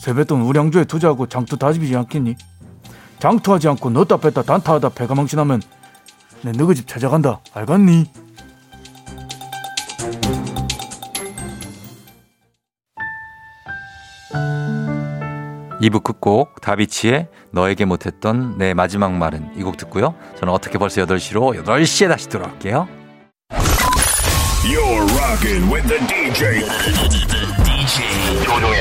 세뱃돈 우량주에 투자하고 장투 다집이지 않겠니? 장투하지 않고 넣었다 뺐다 단타하다 배가 망신하면 내 너희 집 찾아간다 알겠니? 이부 끝곡 다비치의 너에게 못했던 내 마지막 말은 이 곡 듣고요. 저는 어떻게 벌써 8시로 8시에 다시 돌아올게요. You're rocking with the DJ. DJ 조종의.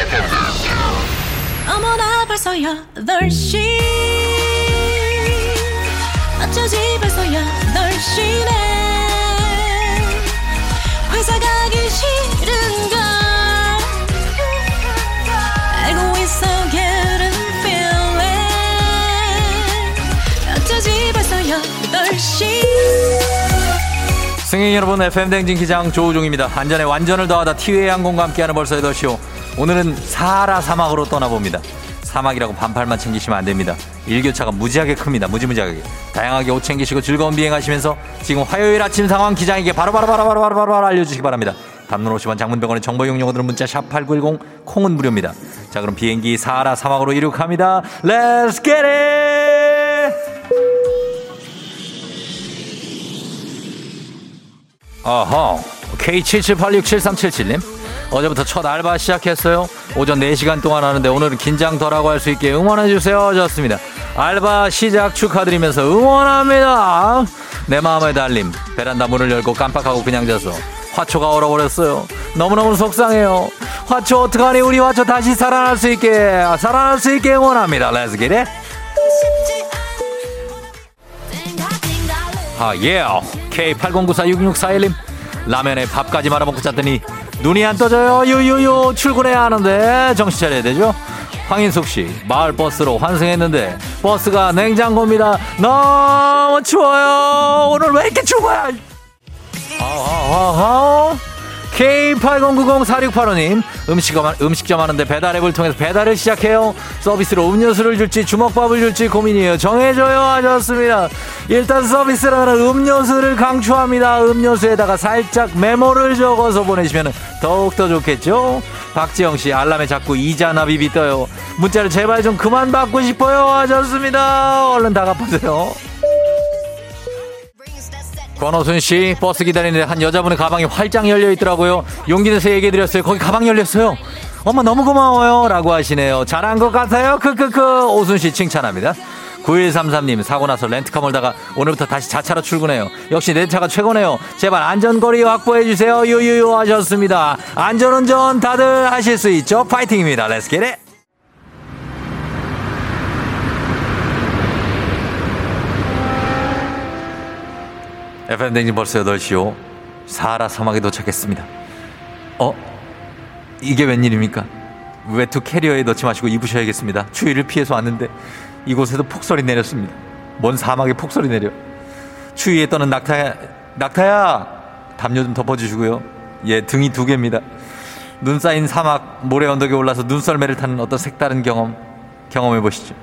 어머나 벌써 8시 어쩌지 벌써 8시네 회사 가기 싫 승객 여러분 FM 댕진 기장 조우종입니다. 안전에 완전을 더하다 티웨이 항공과 함께하는 벌써 8시오. 오늘은 사하라 사막으로 떠나봅니다. 사막이라고 반팔만 챙기시면 안 됩니다. 일교차가 무지하게 큽니다. 무지무지하게. 다양하게 옷 챙기시고 즐거운 비행하시면서 지금 화요일 아침 상황 기장에게 바로바로바로바로바로 알려주시기 바랍니다. 단문 50원 장문병원의 정보 이용료들은 문자 샵 8910 콩은 무료입니다. 자 그럼 비행기 사하라 사막으로 이륙합니다. Let's get it! 어허 K77867377님. 어제부터 첫 알바 시작했어요. 오전 4시간 동안 하는데 오늘은 긴장 덜하고 할 수 있게 응원해주세요 좋습니다. 알바 시작 축하드리면서 응원합니다. 내 마음의 달림 베란다 문을 열고 깜빡하고 그냥 자서 화초가 얼어버렸어요. 너무너무 속상해요. 화초 어떡하니? 우리 화초 다시 살아날 수 있게 살아날 수 있게 응원합니다. Let's get 아, 예. K80946641님. 라면에 밥까지 말아먹고 잤더니 눈이 안 떠져요. 유유유. 출근해야 하는데 정신 차려야 되죠? 황인숙 씨, 마을 버스로 환승했는데 버스가 냉장고입니다. 너무 추워요. 오늘 왜 이렇게 추워요? 아하하하. K80904685님 음식점, 음식점 하는데 배달 앱을 통해서 배달을 시작해요. 서비스로 음료수를 줄지 주먹밥을 줄지 고민이에요. 정해줘요. 하셨습니다. 일단 서비스라는 음료수를 강추합니다. 음료수에다가 살짝 메모를 적어서 보내시면 더욱더 좋겠죠? 박지영 씨 알람에 자꾸 이자 납입이 떠요. 문자를 제발 좀 그만 받고 싶어요. 하셨습니다. 얼른 다 갚으세요 권호순 씨 버스 기다리는데 한 여자분의 가방이 활짝 열려 있더라고요. 용기 내서 얘기해 드렸어요. 거기 가방 열렸어요. 엄마 너무 고마워요. 라고 하시네요. 잘한 것 같아요. 크크크. 오순 씨 칭찬합니다. 9133님 사고 나서 렌트카 몰다가 오늘부터 다시 자차로 출근해요. 역시 내 차가 최고네요. 제발 안전거리 확보해 주세요. 유유유 하셨습니다. 안전운전 다들 하실 수 있죠? 파이팅입니다. Let's get it. FM 대행진 벌써 8시요. 사하라 사막에 도착했습니다. 어? 이게 웬일입니까? 외투 캐리어에 넣지 마시고 입으셔야겠습니다. 추위를 피해서 왔는데 이곳에도 폭설이 내렸습니다. 먼 사막에 폭설이 내려. 추위에 떠는 낙타야, 낙타야! 담요 좀 덮어주시고요. 예, 등이 두 개입니다. 눈 쌓인 사막, 모래 언덕에 올라서 눈썰매를 타는 어떤 색다른 경험, 경험해 보시죠.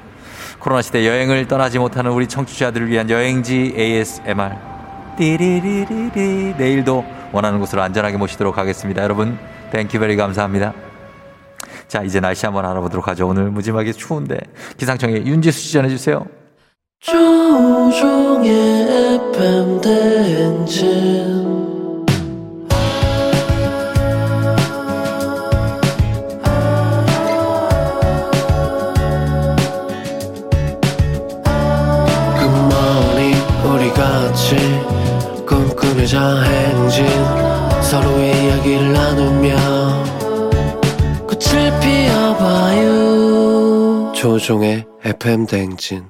코로나 시대 여행을 떠나지 못하는 우리 청취자들을 위한 여행지 ASMR. 띠리리리리. 내일도 원하는 곳으로 안전하게 모시도록 하겠습니다. 여러분, Thank you very 감사합니다. 자, 이제 날씨 한번 알아보도록 하죠. 오늘 무지막이 추운데 기상청에 윤지수 씨 전해주세요. 조우종의 FM 대행진 서로의 이야기를 나누며 꽃을 피워봐요. 조종의 FM 대행진.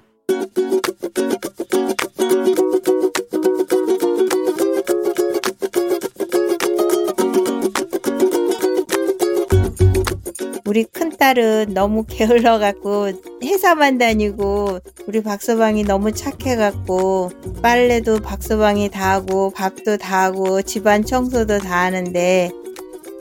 우리 큰딸은 너무 게을러갖고 회사만 다니고 우리 박서방이 너무 착해갖고 빨래도 박서방이 다 하고 밥도 다 하고 집안 청소도 다 하는데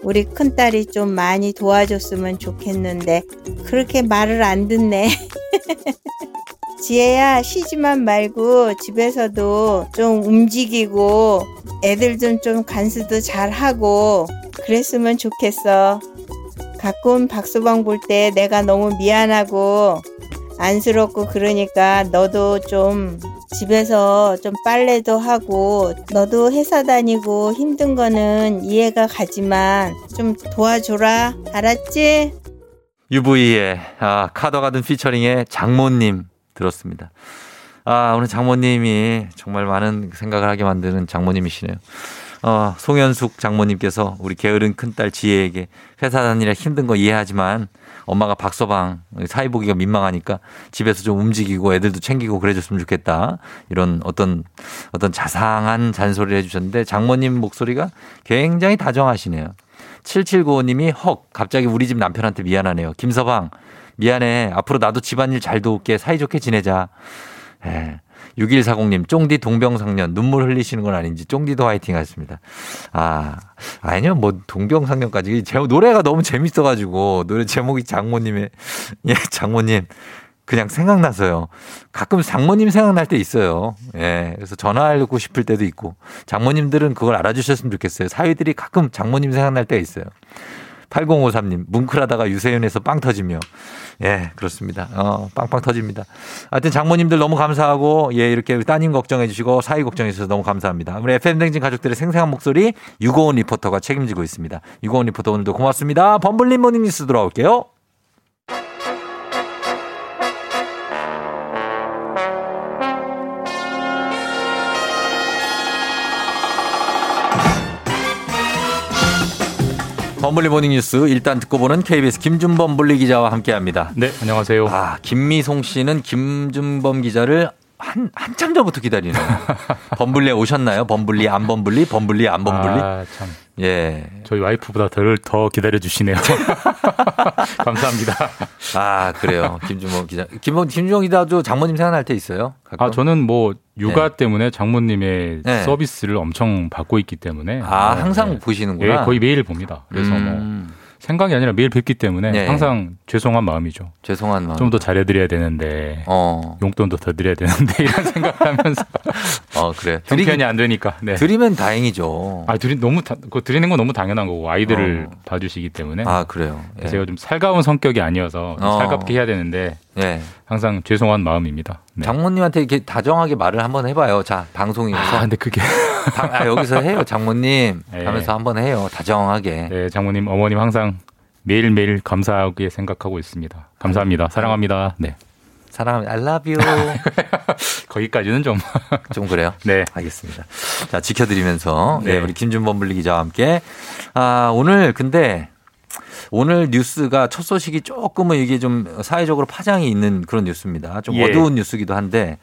우리 큰딸이 좀 많이 도와줬으면 좋겠는데 그렇게 말을 안 듣네. [laughs] 지혜야 쉬지만 말고 집에서도 좀 움직이고 애들 좀 좀 간수도 잘 하고 그랬으면 좋겠어. 가끔 박수방 볼 때 내가 너무 미안하고 안쓰럽고 그러니까 너도 좀 집에서 좀 빨래도 하고 너도 회사 다니고 힘든 거는 이해가 가지만 좀 도와줘라 알았지? UV의 아, 카더 가든 피처링의 장모님 들었습니다. 아, 오늘 장모님이 정말 많은 생각을 하게 만드는 장모님이시네요. 어, 송현숙 장모님께서 우리 게으른 큰딸 지혜에게 회사 다니라 힘든 거 이해하지만 엄마가 박서방 사이 보기가 민망하니까 집에서 좀 움직이고 애들도 챙기고 그래줬으면 좋겠다. 이런 어떤 어떤 자상한 잔소리를 해주셨는데 장모님 목소리가 굉장히 다정하시네요. 7795님이 헉 갑자기 우리 집 남편한테 미안하네요. 김서방 미안해. 앞으로 나도 집안일 잘 도울게. 사이좋게 지내자. 예. 6140님, 쫑디 동병상련, 눈물 흘리시는 건 아닌지, 쫑디도 화이팅 하셨습니다. 아, 아니요, 뭐, 동병상련까지. 제 노래가 너무 재밌어가지고, 노래 제목이 장모님의, 예, 장모님. 그냥 생각나서요. 가끔 장모님 생각날 때 있어요. 예. 그래서 전화하고 싶을 때도 있고. 장모님들은 그걸 알아주셨으면 좋겠어요. 사위들이 가끔 장모님 생각날 때가 있어요. 8053님, 뭉클하다가 유세윤에서 빵 터지며. 예, 그렇습니다. 어, 빵빵 터집니다. 하여튼 장모님들 너무 감사하고, 예, 이렇게 따님 걱정해 주시고, 사위 걱정해 주셔서 너무 감사합니다. 우리 FM댕진 가족들의 생생한 목소리, 유고원 리포터가 책임지고 있습니다. 유고원 리포터 오늘도 고맙습니다. 범블리 모닝 뉴스 들어올게요. 범블리 모닝 뉴스 일단 듣고 보는 KBS 김준범 범블리 기자와 함께합니다. 네, 안녕하세요. 아, 김미송 씨는 김준범 기자를 한 한참 전부터 기다리네요. [laughs] 범블리에 오셨나요? 범블리 안 범블리? 범블리 안 범블리? 아, 참. 예. 저희 와이프보다 더, 더 기다려 주시네요. [laughs] 감사합니다. 아, 그래요. 김준범 기자. 김범 김준범 기자도 장모님 생각날 때 있어요? 가끔? 아, 저는 뭐 육아 네. 때문에 장모님의 네. 서비스를 엄청 받고 있기 때문에 아, 네, 항상 네. 보시는구나. 예, 거의 매일 봅니다. 그래서 음. 뭐 생각이 아니라 매일 뵙기 때문에 네. 항상 죄송한 마음이죠. 죄송한 마음. 좀 더 잘해드려야 되는데 어. 용돈도 더 드려야 되는데 [laughs] 이런 생각하면서 어, 그래. [laughs] 형편이 안 되니까. 네. 드리면 다행이죠. 아, 드리 너무 다, 그거 드리는 건 너무 당연한 거고 아이들을 어. 봐주시기 때문에. 아, 그래요. 예. 제가 좀 살가운 성격이 아니어서 좀 어. 살갑게 해야 되는데 예. 항상 죄송한 마음입니다. 네. 장모님한테 이렇게 다정하게 말을 한번 해봐요. 자, 방송에서. 아, 근데 그게 [laughs] 방- 아, 여기서 해요, 장모님. 네. 하면서 한번 해요. 다정하게. 네, 장모님, 어머님 항상 매일 매일 감사하게 생각하고 있습니다. 감사합니다. 사랑합니다. 네. 사랑합니다. I love you. [laughs] 거기까지는 좀. [laughs] 좀 그래요? 네. 알겠습니다. 자, 지켜드리면서. 네. 네. 우리 김준범 분리 기자와 함께. 아, 오늘 근데 오늘 뉴스가 첫 소식이 조금은 이게 좀 사회적으로 파장이 있는 그런 뉴스입니다. 좀 예. 어두운 뉴스기도 한데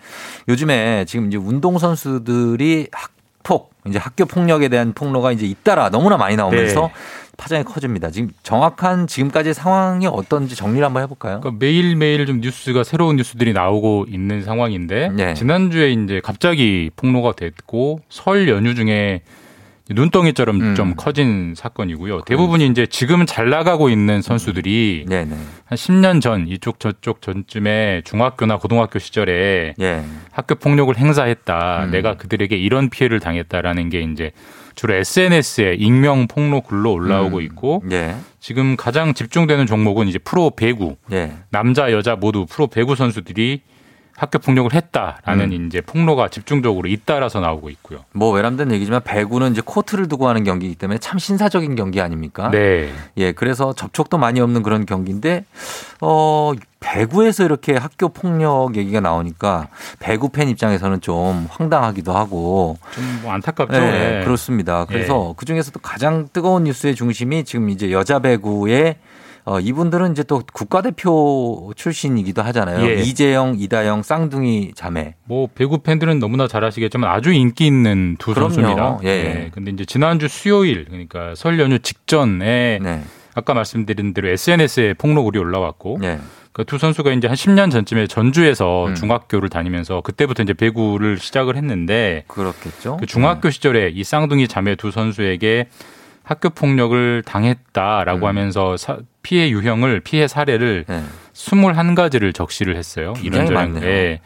요즘에 지금 이제 운동선수들이 학폭, 이제 학교 폭력에 대한 폭로가 이제 잇따라 너무나 많이 나오면서 네. 파장이 커집니다. 지금 정확한 지금까지 상황이 어떤지 정리를 한번 해볼까요? 그러니까 매일매일 좀 뉴스가 새로운 뉴스들이 나오고 있는 상황인데 네. 지난주에 이제 갑자기 폭로가 됐고 설 연휴 중에 눈덩이처럼 음. 좀 커진 사건이고요. 대부분이 이제 지금은 잘 나가고 있는 선수들이 네네. 한 10년 전 이쪽 저쪽 전쯤에 중학교나 고등학교 시절에 예. 학교 폭력을 행사했다. 음. 내가 그들에게 이런 피해를 당했다라는 게 이제 주로 SNS에 익명 폭로 글로 올라오고 음. 있고 예. 지금 가장 집중되는 종목은 이제 프로 배구 예. 남자 여자 모두 프로 배구 선수들이 학교 폭력을 했다라는 음. 이제 폭로가 집중적으로 잇따라서 나오고 있고요. 뭐 외람된 얘기지만 배구는 이제 코트를 두고 하는 경기이기 때문에 참 신사적인 경기 아닙니까? 네. 예, 그래서 접촉도 많이 없는 그런 경기인데 어 배구에서 이렇게 학교 폭력 얘기가 나오니까 배구 팬 입장에서는 좀 황당하기도 하고 좀 뭐 안타깝죠. 네, 네. 그렇습니다. 그래서 그 중에서도 가장 뜨거운 뉴스의 중심이 지금 이제 여자 배구의 어, 이분들은 이제 또 국가대표 출신이기도 하잖아요. 예. 이재영, 이다영, 쌍둥이 자매. 뭐 배구 팬들은 너무나 잘 아시겠지만 아주 인기 있는 두 그럼요. 선수입니다. 예. 네. 근데 이제 지난주 수요일 그러니까 설 연휴 직전에 네. 아까 말씀드린 대로 SNS에 폭로글이 올라왔고 네. 그두 선수가 이제 한 10년 전쯤에 전주에서 음. 중학교를 다니면서 그때부터 이제 배구를 시작을 했는데 그렇겠죠. 그 중학교 시절에 이 쌍둥이 자매 두 선수에게 학교 폭력을 당했다라고 음. 하면서 사- 피해 유형을 피해 사례를 네. 21가지를 적시를 했어요. 이런저런. 예.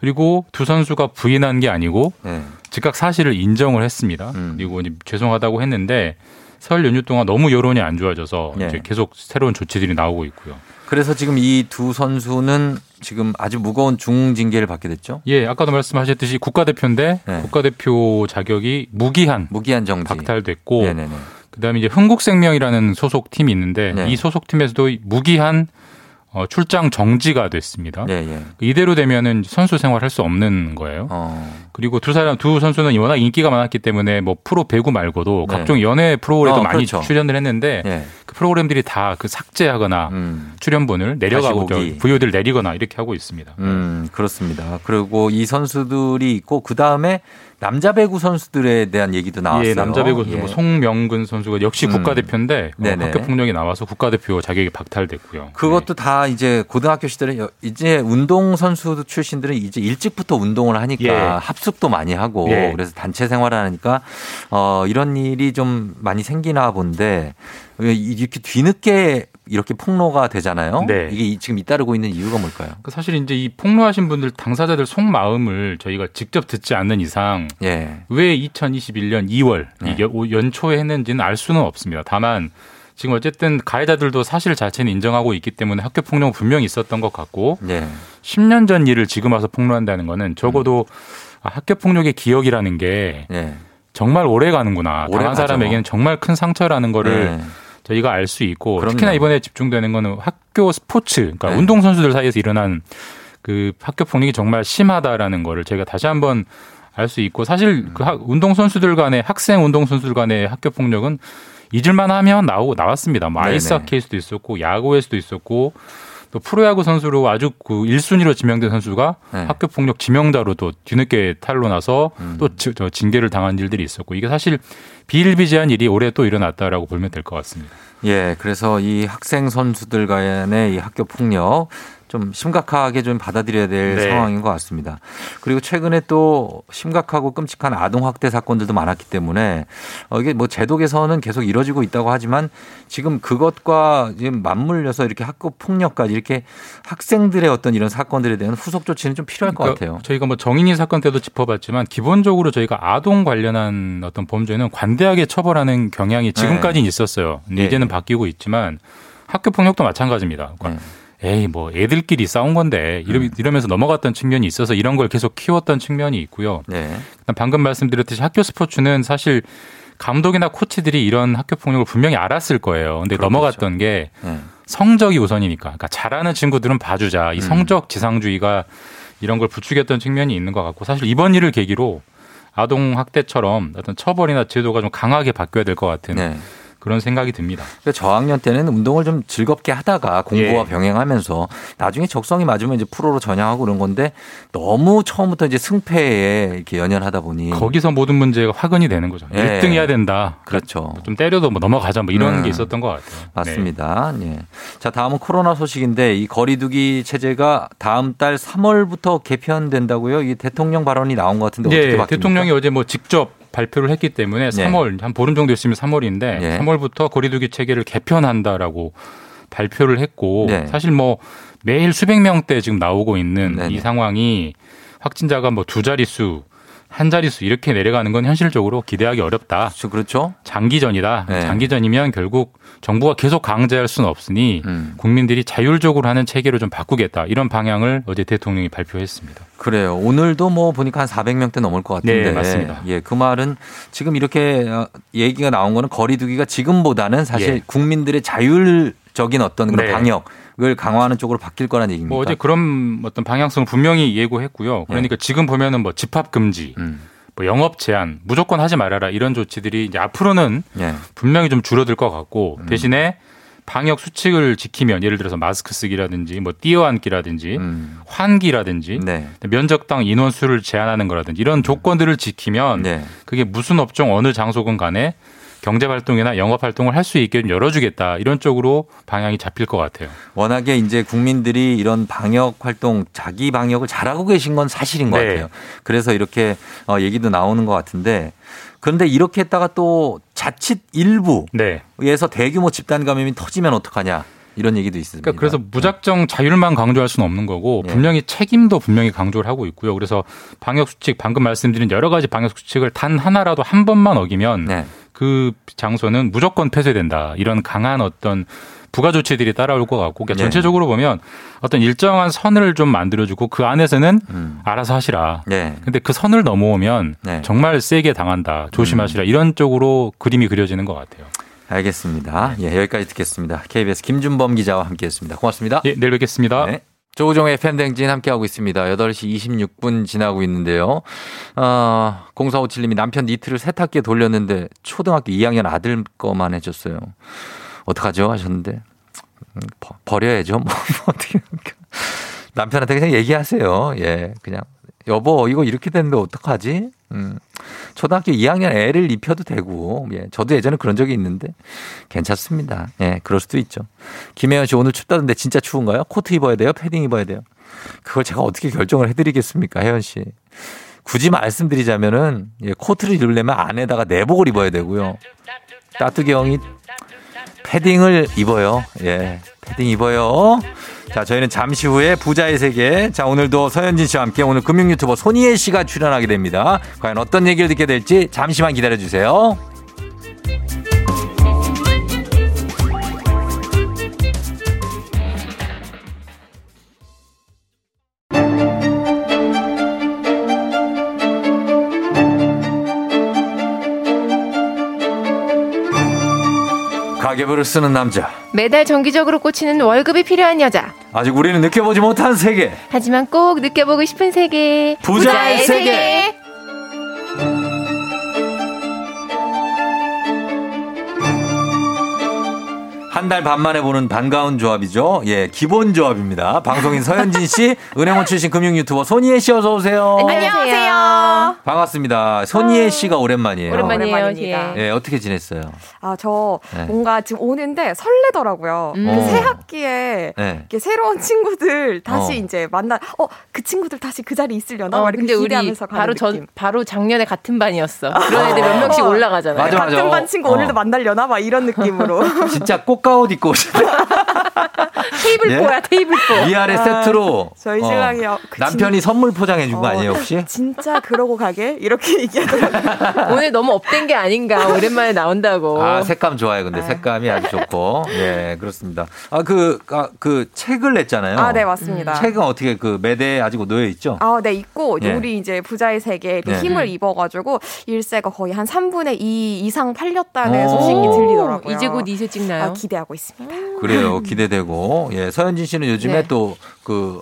그리고 두 선수가 부인한 게 아니고 네. 즉각 사실을 인정을 했습니다. 음. 그리고 이제 죄송하다고 했는데 설 연휴 동안 너무 여론이 안 좋아져서 네. 이제 계속 새로운 조치들이 나오고 있고요. 그래서 지금 이 두 선수는 지금 아주 무거운 중징계를 받게 됐죠. 예, 아까도 말씀하셨듯이 국가대표인데 네. 국가대표 자격이 무기한 무기한 정지. 박탈됐고 네네네. 그다음에 이제 흥국생명이라는 소속 팀이 있는데 네. 이 소속 팀에서도 무기한 어, 출장 정지가 됐습니다. 예, 예. 이대로 되면은 선수 생활할 수 없는 거예요. 어. 그리고 두 사람 두 선수는 워낙 인기가 많았기 때문에 뭐 프로 배구 말고도 네. 각종 연예 프로그램도 어, 많이 그렇죠. 출연을 했는데 예. 그 프로그램들이 다 그 삭제하거나 음. 출연분을 내려가고 VOD를 내리거나 이렇게 하고 있습니다. 음, 그렇습니다. 그리고 이 선수들이 있고 그 다음에 남자 배구 선수들에 대한 얘기도 나왔어요. 예, 남자 배구 선수 예. 뭐 송명근 선수가 역시 음. 국가대표인데 어, 네네. 학교 폭력이 나와서 국가대표 자격이 박탈됐고요. 그것도 다 이제 고등학교 시절에 여- 이제 운동 선수 출신들은 이제 일찍부터 운동을 하니까 예. 합숙도 많이 하고 예. 그래서 단체 생활을 하니까 어 이런 일이 좀 많이 생기나 본데 왜 이렇게 뒤늦게 이렇게 폭로가 되잖아요. 네. 이게 이- 지금 잇따르고 있는 이유가 뭘까요? 그 사실 이제 이 폭로하신 분들 당사자들 속 마음을 저희가 직접 듣지 않는 이상 예. 왜 2021년 2월 네. 이 여- 연초에 했는지는 알 수는 없습니다. 다만 지금 어쨌든 가해자들도 사실 자체는 인정하고 있기 때문에 학교 폭력은 분명히 있었던 것 같고 예. 10년 전 일을 지금 와서 폭로한다는 거는 적어도 아, 학교 폭력의 기억이라는 게 예. 정말 오래 가는구나. 오래 당한 가죠. 사람에게는 정말 큰 상처라는 거를 예. 저희가 알 수 있고 그럼요. 특히나 이번에 집중되는 거는 학교 스포츠, 그러니까 네. 운동 선수들 사이에서 일어난 그 학교 폭력이 정말 심하다라는 거를 저희가 다시 한번 알 수 있고 사실 그 학- 운동 선수들 간의 학생 운동 선수들 간의 학교 폭력은 잊을만 하면 나오고 나왔습니다. 뭐 네네. 아이스하키에서도 있었고 야구에서도 있었고 또 프로야구 선수로 아주 그 1순위로 지명된 선수가 네. 학교 폭력 지명자로 또 뒤늦게 탄로 나서 음. 또 지- 저 징계를 당한 일들이 있었고 이게 사실 비일비재한 일이 올해 또 일어났다라고 보면 될 것 같습니다. 예, 그래서 이 학생 선수들 간의 이 학교 폭력 좀 심각하게 좀 받아들여야 될 네. 상황인 것 같습니다. 그리고 최근에 또 심각하고 끔찍한 아동 학대 사건들도 많았기 때문에 어, 이게 뭐 제도 개선은 계속 이루어지고 있다고 하지만 지금 그것과 지금 맞물려서 이렇게 학교 폭력까지 이렇게 학생들의 어떤 이런 사건들에 대한 후속 조치는 좀 필요할 것 그러니까 같아요. 저희가 뭐 정인이 사건 때도 짚어봤지만 기본적으로 저희가 아동 관련한 어떤 범죄는 관대하게 처벌하는 경향이 지금까지는 있었어요. 근데 네. 이제는 바뀌고 있지만 학교 폭력도 마찬가지입니다. 그러니까 에이 뭐 애들끼리 싸운 건데 이러, 음. 이러면서 넘어갔던 측면이 있어서 이런 걸 계속 키웠던 측면이 있고요. 네. 방금 말씀드렸듯이 학교 스포츠는 사실 감독이나 코치들이 이런 학교 폭력을 분명히 알았을 거예요. 근데 그렇겠죠. 넘어갔던 게 네. 성적이 우선이니까. 그러니까 잘하는 친구들은 봐주자. 음. 이 성적 지상주의가 이런 걸 부추겼던 측면이 있는 것 같고 사실 이번 일을 계기로 아동 학대처럼 어떤 처벌이나 제도가 좀 강하게 바뀌어야 될 것 같은 네. 그런 생각이 듭니다. 그러니까 저학년 때는 운동을 좀 즐겁게 하다가 공부와 예. 병행하면서 나중에 적성이 맞으면 이제 프로로 전향하고 그런 건데 너무 처음부터 이제 승패에 이렇게 연연하다 보니 거기서 모든 문제가 화근이 되는 거죠. 예. 1등 해야 된다. 그렇죠. 좀 때려도 뭐 넘어가자 뭐 이런 음. 게 있었던 것 같아요. 네. 맞습니다. 예. 자, 다음은 코로나 소식인데 이 거리두기 체제가 다음 달 3월부터 개편된다고요? 이게 대통령 발언이 나온 것 같은데 어떻게 네, 바뀝니까? 대통령이 어제 뭐 직접 발표를 했기 때문에 네. 3월 한 보름 정도 있으면 3월인데 네. 3월부터 거리두기 체계를 개편한다라고 발표를 했고 네. 사실 뭐 매일 수백 명대 지금 나오고 있는. 이 상황이 확진자가 뭐 두 자릿수 한 자릿수 이렇게 내려가는 건 현실적으로 기대하기 어렵다. 그렇죠. 장기전이다. 네. 장기전이면 결국 정부가 계속 강제할 수는 없으니 음. 국민들이 자율적으로 하는 체계로 좀 바꾸겠다. 이런 방향을 어제 대통령이 발표했습니다. 그래요. 오늘도 뭐 보니까 한 400명대 넘을 것 같은데. 네, 맞습니다. 예, 그 말은 지금 이렇게 어, 얘기가 나온 거는 거리두기가 지금보다는 사실 예. 국민들의 자율적인 어떤 그런 네. 방역 을 강화하는 쪽으로 바뀔 거라는 얘기입니다. 뭐 어제 그런 어떤 방향성을 분명히 예고했고요. 그러니까 지금 보면은 뭐 집합 금지, 뭐 영업 제한, 무조건 하지 말아라 이런 조치들이 이제 앞으로는 예. 분명히 좀 줄어들 것 같고 대신에 방역 수칙을 지키면 예를 들어서 마스크 쓰기라든지 뭐 뛰어앉기라든지 환기라든지 면적당 인원수를 제한하는 거라든지 이런 조건들을 지키면 그게 무슨 업종 어느 장소건 간에 경제 활동이나 영업 활동을 할 수 있게 좀 열어주겠다 이런 쪽으로 방향이 잡힐 것 같아요. 워낙에 이제 국민들이 이런 방역 활동 자기 방역을 잘하고 계신 건 사실인 것 네. 같아요. 그래서 이렇게 어, 얘기도 나오는 것 같은데 그런데 이렇게 했다가 또 자칫 일부에서 대규모 집단 감염이 터지면 어떡하냐 이런 얘기도 있습니다. 그러니까 그래서 무작정 자율만 강조할 수는 없는 거고 예. 분명히 책임도 분명히 강조를 하고 있고요. 그래서 방역 수칙 방금 말씀드린 여러 가지 방역 수칙을 단 하나라도 한 번만 어기면 네. 그 장소는 무조건 폐쇄된다. 이런 강한 어떤 부가 조치들이 따라올 것 같고 그러니까 네. 전체적으로 보면 어떤 일정한 선을 좀 만들어주고 그 안에서는 음. 알아서 하시라. 네. 근데 그 선을 넘어오면 정말 세게 당한다. 조심하시라. 음. 이런 쪽으로 그림이 그려지는 것 같아요. 알겠습니다. 예, 여기까지 듣겠습니다. KBS 김준범 기자와 함께했습니다. 고맙습니다. 예, 내일 뵙겠습니다. 네. 조우종의 팬댕진 함께하고 있습니다. 8시 26분 지나고 있는데요. 어, 0457님이 남편 니트를 세탁기에 돌렸는데 초등학교 2학년 아들 거만 해줬어요. 어떡하죠? 하셨는데. 음, 버, 버려야죠. 뭐, 어떻게. 남편한테 그냥 얘기하세요. 예, 그냥. 여보, 이거 이렇게 됐는데 어떡하지? 음, 초등학교 2학년 애를 입혀도 되고, 예, 저도 예전에 그런 적이 있는데, 괜찮습니다. 예, 그럴 수도 있죠. 김혜연 씨 오늘 춥다던데 진짜 추운가요? 코트 입어야 돼요? 패딩 입어야 돼요? 그걸 제가 어떻게 결정을 해드리겠습니까, 혜연 씨? 굳이 말씀드리자면은, 예, 코트를 입으려면 안에다가 내복을 입어야 되고요. 형이 패딩을 입어요. 예, 패딩 입어요. 자, 저희는 잠시 후에 부자의 세계. 자, 오늘도 서현진 씨와 함께 오늘 금융 유튜버 손희애 씨가 출연하게 됩니다. 과연 어떤 얘기를 듣게 될지 잠시만 기다려 주세요. 가계부를 쓰는 남자. 매달 정기적으로 꽂히는 월급이 필요한 여자. 아직 우리는 느껴보지 못한 세계. 하지만 꼭 느껴보고 싶은 세계. 부자의 세계. 한 달 반 만에 보는 반가운 조합이죠. 예, 기본 조합입니다. 방송인 서현진 씨, [laughs] 은행원 출신 금융 유튜버 손희애 씨 어서 오세요. 안녕하세요. 반갑습니다. 손희애 씨가 오랜만이에요. 오랜만이에요. 오랜만입니다. 예, 어떻게 지냈어요? 아, 저 네. 뭔가 지금 오는데 설레더라고요. 음. 그 어. 새 학기에 네. 이렇게 새로운 친구들 다시 어. 이제 만나, 어, 그 친구들 다시 그 자리에 있으려나? 어, 근데 우리 바로 느낌. 전 바로 작년에 같은 반이었어. 그런 애들 몇 명씩 올라가잖아요. 맞아, 맞아. 같은 반 친구 어. 오늘도 만나려나? 막 이런 느낌으로. [laughs] 진짜 꽃가 옷 입고 오시네. [laughs] 테이블보야 테이블보. 위아래 세트로. 저희 어, 신랑이요. 그 남편이 선물 포장해 준거 어, 아니에요, 혹시? 진짜 그러고 가게? 이렇게 [laughs] 얘기하더라고요. [laughs] 오늘 너무 업된 게 아닌가. 오랜만에 나온다고. 아, 색감 좋아요. 근데 네. 색감이 아주 좋고. 예, 그렇습니다. 아, 그, 아, 그 책을 냈잖아요. 아, 네, 맞습니다. 책은 어떻게 그 매대에 아직 놓여 있죠? 아, 네, 있고, 예. 우리 이제 부자의 세계에 이렇게 네. 힘을 입어가지고, 일세가 거의 한 3분의 2 이상 팔렸다는 오. 소식이 들리더라고요. 이제 곧 이세 찍나요? 아, 기대하고 있습니다. 그래요. 기대되고. 예, 서현진 씨는 요즘에 네. 또그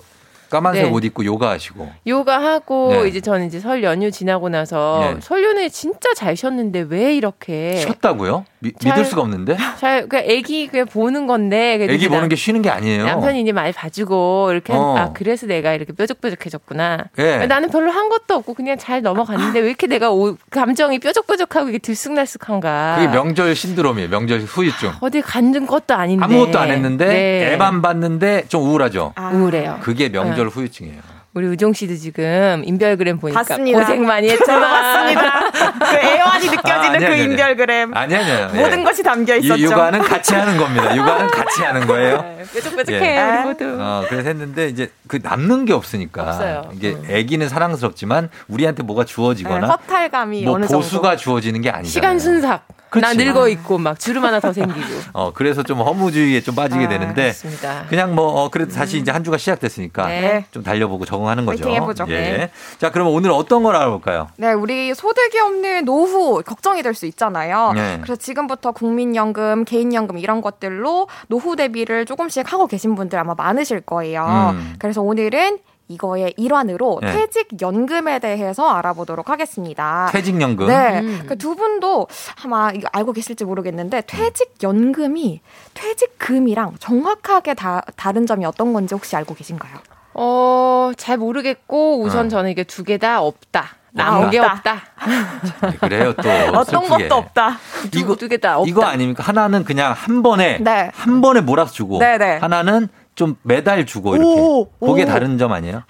까만색 네. 옷 입고 요가 하시고. 요가하고 네. 이제 저는 이제 설 연휴 지나고 나서 네. 설 연휴에 진짜 잘 쉬었는데 왜 이렇게 쉬었다고요? 미, 잘- 믿을 수가 없는데? 잘 그냥 애기 그냥 보는 건데 애기 보는 남- 게 쉬는 게 아니에요. 남편이 이제 많이 봐주고 이렇게 한- 어. 아 그래서 내가 이렇게 뾰족뾰족해졌구나. 예. 나는 별로 한 것도 없고 그냥 잘 넘어갔는데 왜 이렇게 내가 오- 감정이 뾰족뾰족하고 이게 들쑥날쑥한가. 그게 명절 신드롬이에요. 명절 후유증. 어디 간든 것도 아닌데 아무것도 안 했는데 네. 애만 봤는데 좀 우울하죠. 우울해요. 그게 명절 후유증이에요. 우리 우종 씨도 지금 인별그램 보니까 봤습니다. 고생 많이 했잖아. 저도 봤습니다. 그 애환이 느껴지는 아, 아니, 그 아니, 아니. 인별그램. 아니 아니요. 모든 예. 것이 담겨 이 있었죠. 육아는 같이 하는 겁니다. 육아는 같이 하는 거예요. 뾰족뾰족해 예. 우리 모두. 어, 그래서 했는데 이제 그 남는 게 없으니까 없어요. 이게 아기는 사랑스럽지만 우리한테 뭐가 주어지거나 네, 허탈감이 뭐 어느 보수가 정도. 주어지는 게 아니잖아요. 시간 순삭. 나 그치. 늙어 있고 막 주름 하나 더 생기고. [laughs] 어, 그래서 좀 허무주의에 좀 빠지게 아, 되는데 맞습니다. 그냥 뭐 어, 그래도 다시 이제 한 주가 시작됐으니까 네. 좀 달려보고 적응 하는 거죠. 화이팅 해보죠. 예. 네. 자, 그러면 오늘 어떤 걸 알아볼까요? 네, 우리 소득이 없는 노후 걱정이 될 수 있잖아요. 네. 그래서 지금부터 국민연금, 개인연금 이런 것들로 노후 대비를 조금씩 하고 계신 분들 아마 많으실 거예요. 음. 그래서 오늘은 이거의 일환으로 네. 퇴직연금에 대해서 알아보도록 하겠습니다. 퇴직연금. 네. 음. 그두 분도 아마 이거 알고 계실지 모르겠는데 퇴직연금이 퇴직금이랑 정확하게 다, 다른 점이 어떤 건지 혹시 알고 계신가요? 어, 잘 모르겠고 우선 어. 저는 이게 두 개 다 없다. 남은 아, 게 없다. 없다. 네, 그래요 또 [laughs] 어떤 슬프게. 것도 없다. 이거 두 개 다 없다. 이거 아닙니까? 하나는 그냥 한 번에 네. 한 번에 몰아서 주고 네, 네. 하나는 좀 매달 주고 이렇게 오, 그게 오. 다른 점 아니에요?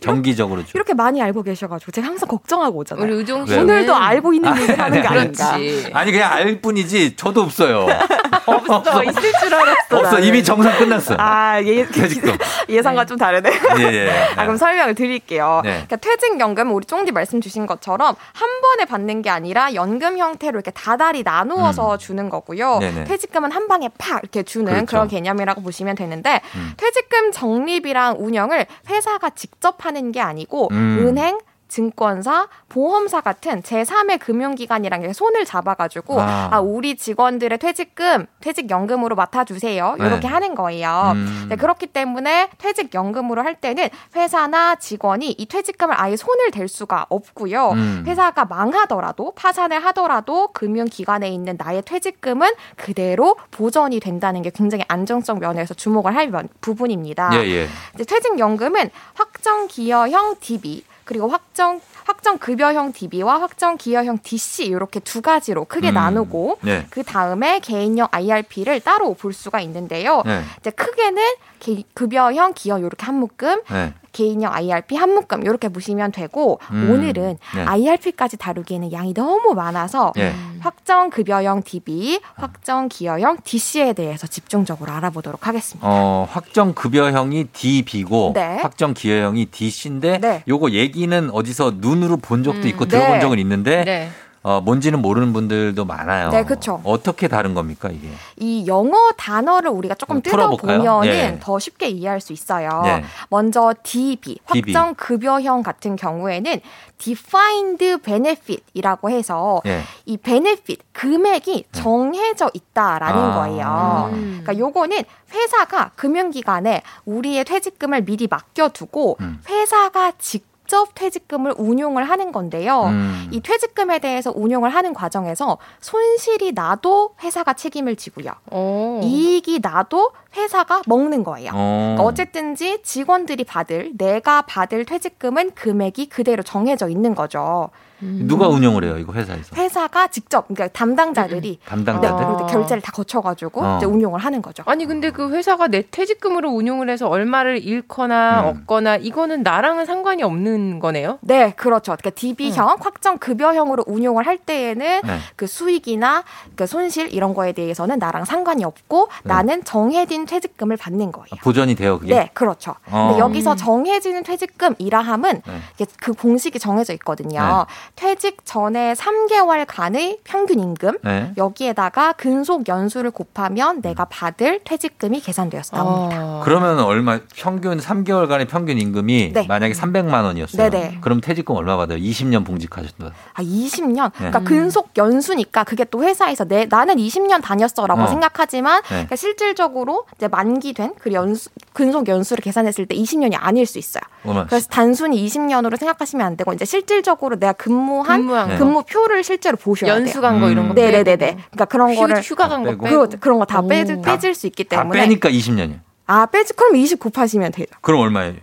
정기적으로 주고. 이렇게 많이 알고 계셔가지고 제가 항상 걱정하고 오잖아요. 우리 우종 왜요? 오늘도 알고 있는 아, 얘기를 하는 게 아니, 아닌가. 그렇지. 아니 그냥 알 뿐이지 저도 없어요. [laughs] 없어. [laughs] 있을 줄 알았어. 없어 나는. 이미 정상 끝났어. 아, 예, [laughs] 퇴직금. 예상과 좀 다르네. 예, 예. 아, 그럼 설명을 드릴게요. 네. 그러니까 퇴직연금 우리 쫑디 말씀 주신 것처럼 한 번에 받는 게 아니라 연금 형태로 이렇게 다달이 나누어서 주는 거고요. 음. 네네. 퇴직금은 한 방에 팍 이렇게 주는 그렇죠. 그런 개념이라고 보시면 되는데 음. 퇴직금 적립이랑 운영을 회사가 직접 하는 게 아니고 음. 은행 증권사, 보험사 같은 제3의 금융기관이랑 손을 잡아가지고 아. 아. 우리 직원들의 퇴직금, 퇴직연금으로 맡아주세요. 이렇게 네. 하는 거예요. 음. 네, 그렇기 때문에 퇴직연금으로 할 때는 회사나 직원이 이 퇴직금을 아예 손을 댈 수가 없고요. 음. 회사가 망하더라도 파산을 하더라도 금융기관에 있는 나의 퇴직금은 그대로 보전이 된다는 게 굉장히 안정성 면에서 주목을 할 면- 부분입니다. 예, 예. 퇴직연금은 확정 기여형 DB 그리고 확정 확정 급여형 DB와 확정 기여형 DC 이렇게 두 가지로 크게 음. 나누고 네. 그 다음에 개인형 IRP를 따로 볼 수가 있는데요. 네. 이제 크게는 개- 급여형 기여 이렇게 한 묶음, 네. 개인형 IRP 한 묶음 이렇게 보시면 되고 음. 오늘은 네. IRP까지 다루기에는 양이 너무 많아서 예. 확정 급여형 DB, 확정 기여형 DC에 대해서 집중적으로 알아보도록 하겠습니다. 어, 확정 급여형이 DB고 네. 확정 기여형이 DC인데 네. 요거 얘기는 어디서 눈으로 본 적도 음. 있고 네. 들어본 적은 있는데 네. 어, 뭔지는 모르는 분들도 많아요. 네, 그쵸. 어떻게 다른 겁니까, 이게? 이 영어 단어를 우리가 조금? 뜯어보면은 예. 더 쉽게 이해할 수 있어요. 네. 먼저 DB, DB. 확정 급여형 같은 경우에는 defined benefit이라고 해서 예. 이 benefit 금액이 정해져 있다라는 아. 거예요. 음. 그러니까 요거는 회사가 금융기관에 우리의 퇴직금을 미리 맡겨두고 음. 회사가 직접 퇴직금을 운용을 하는 건데요. 음. 이 퇴직금에 대해서 운용을 하는 과정에서 손실이 나도 회사가 책임을 지고요. 오. 이익이 나도 회사가 먹는 거예요. 어. 그러니까 어쨌든지 직원들이 받을 내가 받을 퇴직금은 금액이 그대로 정해져 있는 거죠. 누가 운영을 해요, 이거 회사에서? 회사가 직접 그러니까 담당자들이 담당자들? 네, 그리고 결제를 다 거쳐가지고 어. 이제 운용을 하는 거죠. 아니 근데 그 회사가 내 퇴직금으로 운용을 해서 얼마를 잃거나 음. 얻거나 이거는 나랑은 상관이 없는 거네요. 네, 그렇죠. 그러니까 DB형, 확정 급여형으로 운용을 할 때에는 네. 그 수익이나 그 손실 이런 거에 대해서는 나랑 상관이 없고 네. 나는 정해진 퇴직금을 받는 거예요. 보전이 돼요, 그게? 네, 그렇죠. 어. 근데 여기서 정해지는 퇴직금이라 함은 네. 그 공식이 정해져 있거든요. 퇴직 전에 3개월간의 평균 임금 네. 여기에다가 근속 연수를 곱하면 내가 받을 퇴직금이 계산되어서 나옵니다. 아. 그러면 얼마, 평균 3개월간의 평균 임금이 네. 만약에 300만 원이었어요. 네네. 그럼 퇴직금 얼마 받아요? 20년 봉직하셨다. 아, 20년? 그러니까 네. 근속 연수니까 그게 또 회사에서 내, 나는 20년 다녔어라고 어. 생각하지만 네. 그러니까 실질적으로 이제 만기된 그 연수, 근속 연수를 계산했을 때 20년이 아닐 수 있어요. 얼마? 그래서 단순히 20년으로 생각하시면 안 되고 이제 실질적으로 내가 근무한 근무한 네. 근무표를 실제로 보셔야 돼요. 연수 간거 이런 거. 음. 네네네네. 빼고. 그러니까 그런 휴, 거를 휴가 간 거 빼고. 그, 그런 거다 오. 빼질, 빼질 수 있기 다 때문에 빼니까 20년이에요. 아 빼지 그럼 20 곱하시면 되죠. 그럼 얼마예요?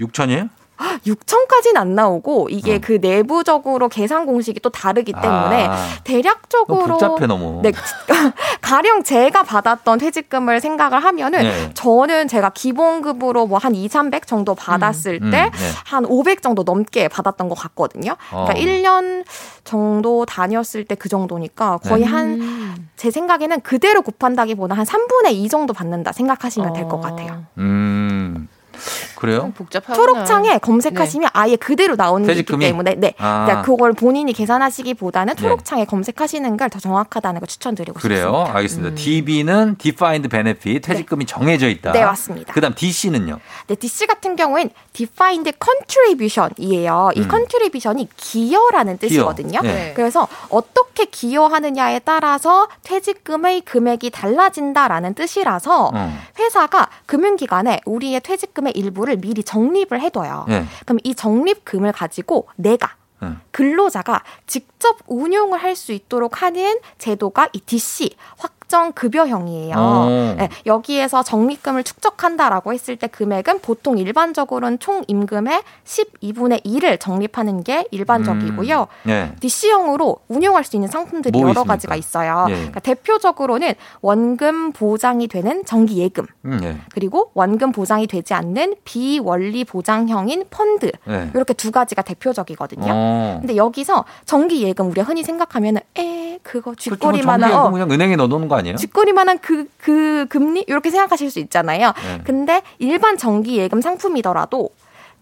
6천이에요? 6천까지는 안 나오고 이게 어. 그 내부적으로 계산 공식이 또 다르기 때문에 아. 대략적으로 너무 복잡해, 너무. 네, [laughs] 가령 제가 받았던 퇴직금을 생각을 하면은 네. 저는 제가 기본급으로 뭐 한 2, 300 정도 받았을 음, 때 음, 네. 한500 정도 넘게 받았던 것 같거든요. 그러니까 어. 1년 정도 다녔을 때 그 정도니까 거의 네. 한제 생각에는 그대로 곱한다기보다 한 3분의 2 정도 받는다 생각하시면 될것 같아요. 음. 그래요? 복잡하구나. 초록창에 검색하시면 아예 그대로 나오는 게 있기 퇴직금이? 때문에 네. 아. 그러니까 그걸 본인이 계산하시기보다는 네. 초록창에 검색하시는 걸 더 정확하다는 걸 추천드리고 그래요? 싶습니다. 알겠습니다. DB는 Defined Benefit, 퇴직금이 정해져 있다. 네, 맞습니다. 그 다음 DC는요? 네, DC 같은 경우엔 Defined Contribution이에요. 이 음. Contribution이 기여라는 뜻이거든요. 기여. 네. 그래서 어떻게 기여하느냐에 따라서 퇴직금의 금액이 달라진다라는 뜻이라서 어. 회사가 금융기관에 우리의 퇴직금 의 일부를 미리 적립을 해둬요. 네. 그럼 이 적립금을 가지고 내가 음. 근로자가 직접 운용을 할 수 있도록 하는 제도가 이 DC 확 정 급여형이에요. 오. 네, 여기에서 적립금을 축적한다라고 했을 때 금액은 보통 일반적으로는 총 임금의 12분의 1을 적립하는 게 일반적이고요. 음. 네. DC형으로 운용할 수 있는 상품들이 뭐 여러 있습니까? 가지가 있어요. 예. 그러니까 대표적으로는 원금 보장이 되는 정기 예금, 음, 네. 그리고 원금 보장이 되지 않는 비원리 보장형인 펀드 네. 이렇게 두 가지가 대표적이거든요. 어. 근데 여기서 정기 예금 우리가 흔히 생각하면은 에 그거 뭐 쥐꼬리만한 어, 그냥 은행에 넣어놓는 거 아니에요? 쥐꼬리만한 그, 그 금리 이렇게 생각하실 수 있잖아요. 네. 근데 일반 정기 예금 상품이더라도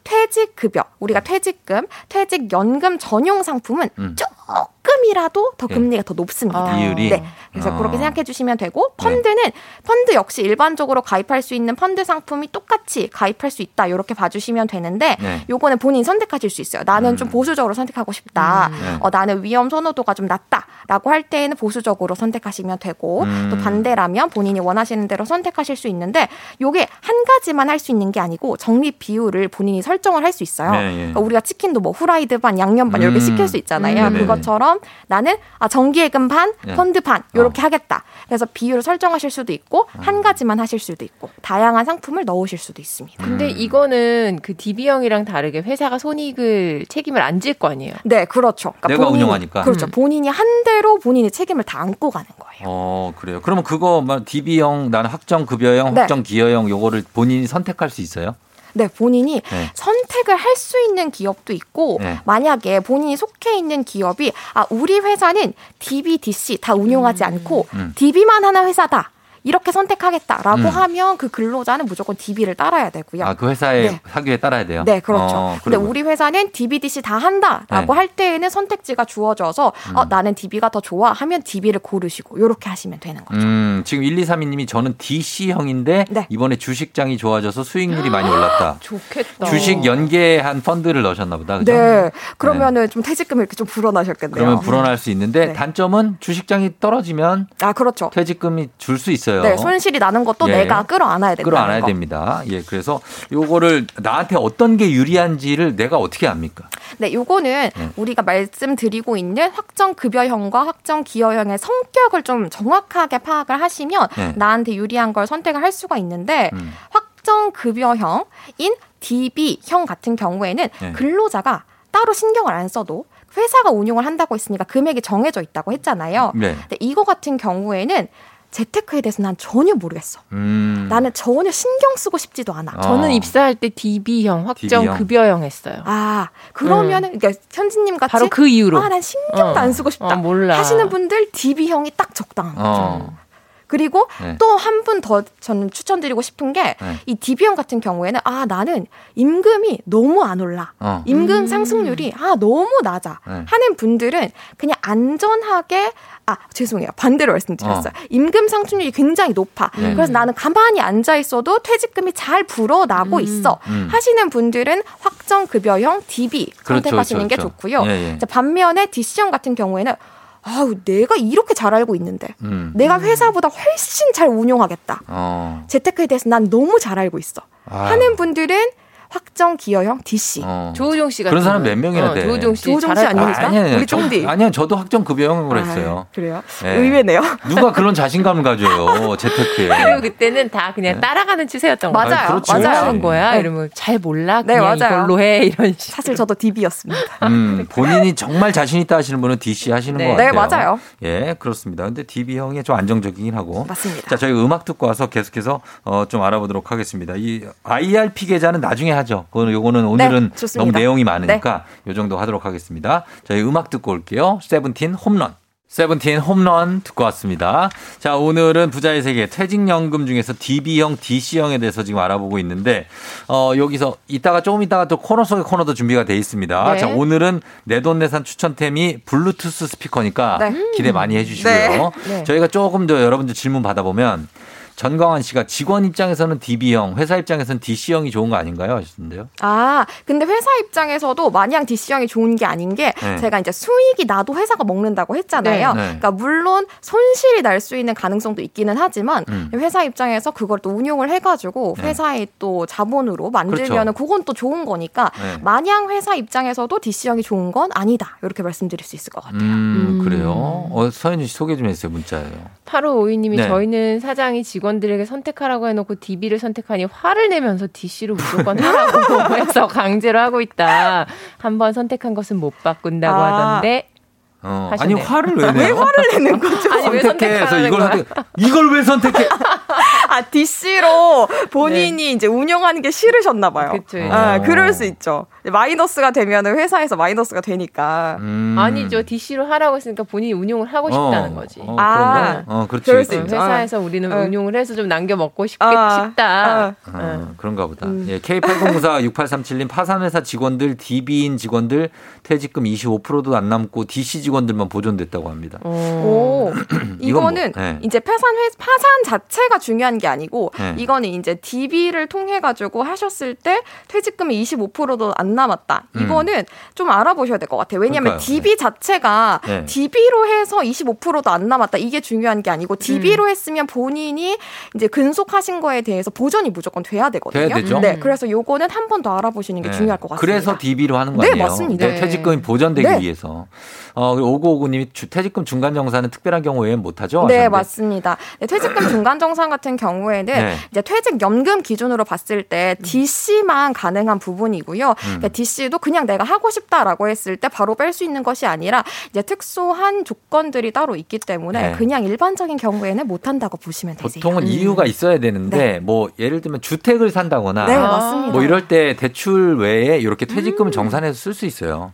퇴직 급여, 우리가 퇴직금, 퇴직 연금 전용 상품은 음. 조금이라도 더 예. 금리가 더 높습니다. 비율이? 네. 그래서 아. 그렇게 생각해 주시면 되고 펀드는 펀드 역시 일반적으로 가입할 수 있는 펀드 상품이 똑같이 가입할 수 있다. 이렇게 봐주시면 되는데 네. 요거는 본인 이 선택하실 수 있어요. 나는 음. 좀 보수적으로 선택하고 싶다. 네. 어, 나는 위험 선호도가 좀 낮다라고 할 때에는 보수적으로 선택하시면 되고 음. 또 반대라면 본인이 원하시는 대로 선택하실 수 있는데 요게 한 가지만 할 수 있는 게 아니고 적립 비율을 본인이 설정을 할 수 있어요. 네, 예. 그러니까 우리가 치킨도 뭐 후라이드 반, 양념 반 이렇게 음. 시킬 수 있잖아요. 음, 네네. 그 것처럼 나는 아 정기예금 반, 네. 펀드 반 이렇게 하겠다. 그래서 비율을 설정하실 수도 있고 음. 한 가지만 하실 수도 있고 다양한 상품을 넣으실 수도 있습니다. 근데 이거는 그 DB형이랑 다르게 회사가 손익을 책임을 안 질 거 아니에요. 네, 그렇죠. 그러니까 내가 본인이- 운영하니까. 그렇죠. 음. 본인이 한 대로 본인의 책임을 다 안고 가는 거예요. 어, 그래요. 그러면 그거 막 DB형, 나는 확정 급여형, 네. 확정 기여형 요거를 본인이 선택할 수 있어요? 네, 본인이 네. 선택을 할 수 있는 기업도 있고 네. 만약에 본인이 속해 있는 기업이 아 우리 회사는 DB, DC 다 운용하지 않고 음. DB만 하는 회사다. 이렇게 선택하겠다라고 음. 하면 그 근로자는 무조건 DB를 따라야 되고요. 아, 그 회사의 네. 사규에 따라야 돼요? 네, 그렇죠. 어, 근데 우리 회사는 DBDC 다 한다라고 네. 할 때에는 선택지가 주어져서 어, 나는 DB가 더 좋아 하면 DB를 고르시고 이렇게 하시면 되는 거예요. 음, 지금 1232님이 저는 DC형인데 네. 이번에 주식장이 좋아져서 수익률이 많이 올랐다. 좋겠다. 주식 연계한 펀드를 넣으셨나 보다. 그죠? 네, 그러면은 좀 퇴직금이 이렇게 좀 불어나셨겠네요. 그러면 불어날 수 있는데 네. 단점은 주식장이 떨어지면 아, 그렇죠. 퇴직금이 줄 수 있어요. 네, 손실이 나는 것도 예. 내가 끌어안아야 된다. 끌어안아야 됩니다. 예, 그래서 요거를 나한테 어떤 게 유리한지를 내가 어떻게 압니까? 네, 요거는 네. 우리가 말씀드리고 있는 확정 급여형과 확정 기여형의 성격을 좀 정확하게 파악을 하시면 네. 나한테 유리한 걸 선택을 할 수가 있는데 음. 확정 급여형인 DB형 같은 경우에는 네. 근로자가 따로 신경을 안 써도 회사가 운용을 한다고 했으니까 금액이 정해져 있다고 했잖아요. 네. 근데 이거 같은 경우에는 재테크에 대해서 난 전혀 모르겠어. 음. 나는 전혀 신경 쓰고 싶지도 않아. 어. 저는 입사할 때 DB형, 확정 DB형. 급여형 했어요. 아, 그러면은, 그러니까 현진님 같이. 바로 그 이유로. 아, 난 신경도 어. 안 쓰고 싶다. 어, 몰라. 하시는 분들 DB형이 딱 적당한 거죠. 어. 그리고 네. 또한 분 더 저는 추천드리고 싶은 게이 네. DB형 같은 경우에는 아, 나는 임금이 너무 안 올라. 어. 임금 상승률이 아, 너무 낮아. 네. 하는 분들은 그냥 안전하게 아, 죄송해요. 반대로 말씀드렸어요. 임금 상승률이 굉장히 높아. 네. 그래서 나는 가만히 앉아 있어도 퇴직금이 잘 불어나고 있어. 음. 하시는 분들은 확정 급여형 DB 그렇죠, 선택하시는 그렇죠, 게 그렇죠. 좋고요. 예, 예. 자, 반면에 DC형 같은 경우에는 아우, 내가 이렇게 잘 알고 있는데 음. 내가 회사보다 훨씬 잘 운용하겠다. 어. 재테크에 대해서 난 너무 잘 알고 있어. 아. 하는 분들은 확정 기여형 DC. 어. 조우종 씨 그런 사람 몇 명이나 돼? 조우종 씨, 조우종 씨 아닙니까? 아니, 아니, 우리 저, 쫑디. 아니요, 저도 학점 급여형으로 했어요. 아, 그래요? 예. 의외네요. 누가 그런 자신감을 가져요, 재테크에. [laughs] 그리고 그때는 다 그냥 따라가는 추세였던 거예요. 맞아요. 그렇지, 맞아요. 하는 거야. 네. 이러면 잘 몰라. 네, 그냥 맞아요. 이걸로 해 이런 식. 사실 저도 DB였습니다. 음, 본인이 정말 자신 있다 하시는 분은 DC 하시는 네. 것 네, 같아요. 맞아요. 예, 그렇습니다. 근데 DB 형이 좀 안정적이긴 하고. 맞습니다. 자, 저희 음악 듣고 와서 계속해서 어, 좀 알아보도록 하겠습니다. 이 IRP 계좌는 나중에 하죠. 그거는 요거는 오늘은 네. 너무 내용이 많으니까 요 정도 하도록 하겠습니다. 저희 음악 듣고 올게요. 세븐틴 홈런. 세븐틴 홈런 듣고 왔습니다. 자, 오늘은 부자의 세계 퇴직연금 중에서 DB형, DC형에 대해서 지금 알아보고 있는데, 어, 여기서 이따가 조금 이따가 또 코너 속의 코너도 준비가 돼 있습니다. 네. 자, 오늘은 내돈내산 추천템이 블루투스 스피커니까 네. 기대 많이 해주시고요. 네. 네. 저희가 조금 더 여러분들 질문 받아보면 전광환 씨가 직원 입장에서는 DB형, 회사 입장에서는 DC형이 좋은 거 아닌가요? 하셨는데요. 아, 근데 회사 입장에서도 마냥 DC형이 좋은 게 아닌 게 네. 제가 이제 수익이 나도 회사가 먹는다고 했잖아요. 네. 네. 그러니까 물론 손실이 날 수 있는 가능성도 있기는 하지만 음. 회사 입장에서 그걸 또 운용을 해가지고 네. 회사의 또 자본으로 만들면은 그건또 좋은 거니까 네. 마냥 회사 입장에서도 DC형이 좋은 건 아니다. 이렇게 말씀드릴 수 있을 것 같아요. 음, 그래요. 어, 서현주 씨 소개 좀 해주세요, 문자예요. 8552님이 네. 저희는 사장이 직원 들에게 선택하라고 해놓고 DB를 선택하니 화를 내면서 DC로 무조건 하라고 [laughs] 해서 강제로 하고 있다. 한번 선택한 것은 못 바꾼다고 아. 하던데. 어, 하셨네요. 아니, 화를 왜 내요? 화를 내는 거죠? 아니, 왜 선택해서 이걸? 선택, 이걸 왜 선택해? 아, DC로 본인이 이제 운영하는 게 싫으셨나 봐요. 그쵸. 아, 어. 그럴 수 있죠. 마이너스가 되면 회사에서 마이너스가 되니까. 음. 아니죠. DC로 하라고 했으니까 본인이 운용을 하고 싶다는 어, 거지. 어, 아? 어, 그렇지. 그럴 수 어, 있죠. 회사에서 우리는 어. 운용을 해서 좀 남겨 먹고 싶겠, 아, 싶다. 어, 그런가 보다. 음. 예, K80946837님 [laughs] 파산회사 직원들, DB인 직원들 퇴직금 25%도 안 남고 DC 직원들만 보존됐다고 합니다. 오, [clears throat] 뭐, 이거는 네. 이제 파산 회 파산 자체가 중요한 게 아니고 네. 이거는 이제 DB를 통해 가지고 하셨을 때 퇴직금이 25%도 안 남았다. 음. 이거는 좀 알아보셔야 될 것 같아요. 왜냐하면 그러니까요. DB 자체가 네. DB로 해서 25%도 안 남았다. 이게 중요한 게 아니고 DB로 했으면 본인이 이제 근속하신 거에 대해서 보전이 무조건 돼야 되거든요. 돼야 되죠. 네, 그래서 요거는 한 번 더 알아보시는 게 네. 중요할 것 같습니다. 그래서 DB로 하는 거 네, 아니에요? 맞습니다. 네, 퇴직금이 보전되기 네. 위해서. 어, 그리고 5959님이 주- 퇴직금 중간 정산은 특별한 경우 외엔 못하죠? 네, 하셨는데. 맞습니다. 네, 퇴직금 [clears throat] 중간 정산 같은 경우에는 네. 이제 퇴직연금 기준으로 봤을 때 DC만 가능한 부분이고요. 음. 그러니까 DC도 그냥 내가 하고 싶다라고 했을 때 바로 뺄 수 있는 것이 아니라 이제 특수한 조건들이 따로 있기 때문에 네. 그냥 일반적인 경우에는 못 한다고 보시면 되세요. 보통은 이유가 있어야 되는데 뭐 예를 들면 주택을 산다거나 네, 맞습니다. 뭐 이럴 때 대출 외에 이렇게 퇴직금을 정산해서 쓸 수 있어요.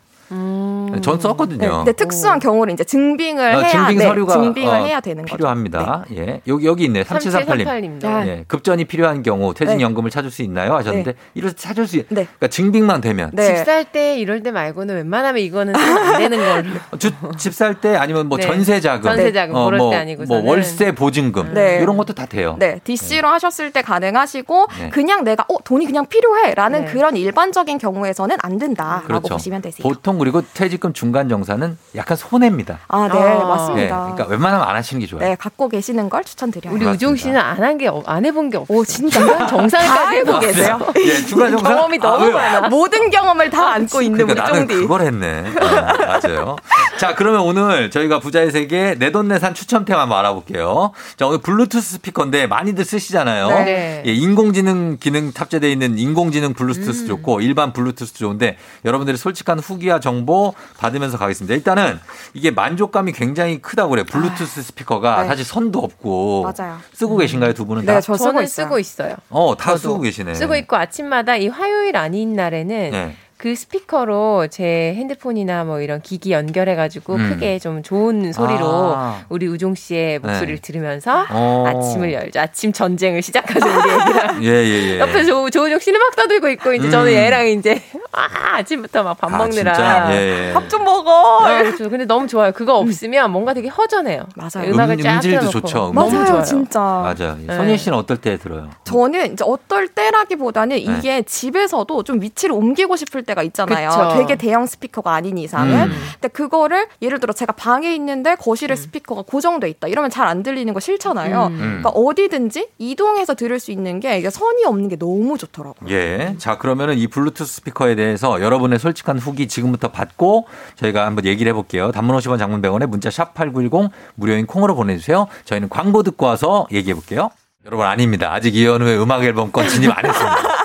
전 썼거든요. 네, 근데 특수한 경우를 이제 증빙을 어, 해야 증빙 네, 서류가 증빙을 어, 해야 되는 거죠. 필요합니다. 예. 여기 여기 있네. 3738님. 3738님도. 예. 급전이 필요한 경우 퇴직 연금을 찾을 수 있나요? 하셨는데 이럴 때 찾을 수 있. 그러니까 증빙만 되면 네. 집살 때 이럴 때 말고는 웬만하면 이거는 안 되는 걸로. [laughs] 집살 때 아니면 뭐 네. 전세 자금, 전세 자금 그럴 뭐, 때 아니고서는. 뭐 월세 보증금 네. 이런 것도 다 돼요. 네, DC로 하셨을 때 가능하시고 네. 그냥 내가 어 돈이 그냥 필요해라는 네. 그런 일반적인 경우에서는 안 된다라고 그렇죠. 보시면 되세요. 보통 그리고 퇴직금 중간 정산은 약간 손해입니다. 아, 네, 아. 맞습니다. 예, 그러니까 웬만하면 안 하시는 게 좋아요. 네, 갖고 계시는 걸 추천드려요. 우리 우종 씨는 안 한 게 안 해본 게 없어. 오 진짜 [laughs] 정산까지 해보고 계세요. 예, 중간 정산 경험이 아, 너무 왜요? 많아. [laughs] 모든 경험을 다 안고 있는 그러니까 우리 나는 쫑디. 그걸 했네. 네, 맞아요. 자, 그러면 오늘 저희가 부자의 세계 내돈내산 추천템 한번 알아볼게요. 자, 오늘 블루투스 스피커인데 많이들 쓰시잖아요. 네. 예, 인공지능 기능 탑재되어 있는 인공지능 블루투스 음. 좋고 일반 블루투스 좋은데 여러분들의 솔직한 후기와 정보 받으면서 가겠습니다. 일단은 이게 만족감이 굉장히 크다고 그래요. 블루투스 스피커가 네. 사실 선도 없고 맞아요. 쓰고 계신가요, 두 분은 다? 네, 저 쓰고 있어요. 쓰고 있어요. 어, 다 쓰고 계시네. 쓰고 있고 아침마다 이 화요일 아닌 날에는 네. 그 스피커로 제 핸드폰이나 뭐 이런 기기 연결해가지고 음. 크게 좀 좋은 소리로 아. 우리 우종 씨의 목소리를 네. 들으면서 어. 아침을 열죠. 아침 전쟁을 시작하죠 우리 애기랑. [laughs] 예, 예, 예. 옆에 조, 조우종 씨는 막 떠들고 있고 이제 음. 저는 얘랑 이제 아, 아침부터 막밥 아, 먹느라. 예, 예. 밥좀 먹어. 아, 그렇죠. 근데 너무 좋아요. 그거 없으면 뭔가 되게 허전해요. 맞아요. 음악을 음, 틀어놓고. 좋죠. 너무 맞아요, 좋아요. 진짜. 맞아요. 선희 씨는 어떨 때 들어요? 저는 이제 어떨 때라기보다는 네. 이게 집에서도 좀 위치를 옮기고 싶을 때가 있잖아요. 그쵸. 되게 대형 스피커가 아닌 이상은. 음. 근데 그거를 예를 들어 제가 방에 있는데 거실에 스피커가 고정돼 있다. 이러면 잘 안 들리는 거 싫잖아요. 음. 그러니까 어디든지 이동해서 들을 수 있는 게 이게 선이 없는 게 너무 좋더라고요. 예. 자, 그러면은 이 블루투스 스피커에 대해서 여러분의 솔직한 후기 지금부터 받고 저희가 한번 얘기를 해 볼게요. 단문 50원 장문 100원에 문자 샵 8910 무료인 콩으로 보내 주세요. 저희는 광고 듣고 와서 얘기해 볼게요. 여러분 아닙니다. 아직 이현우의 음악 앨범 건 진입 안 했습니다. [laughs]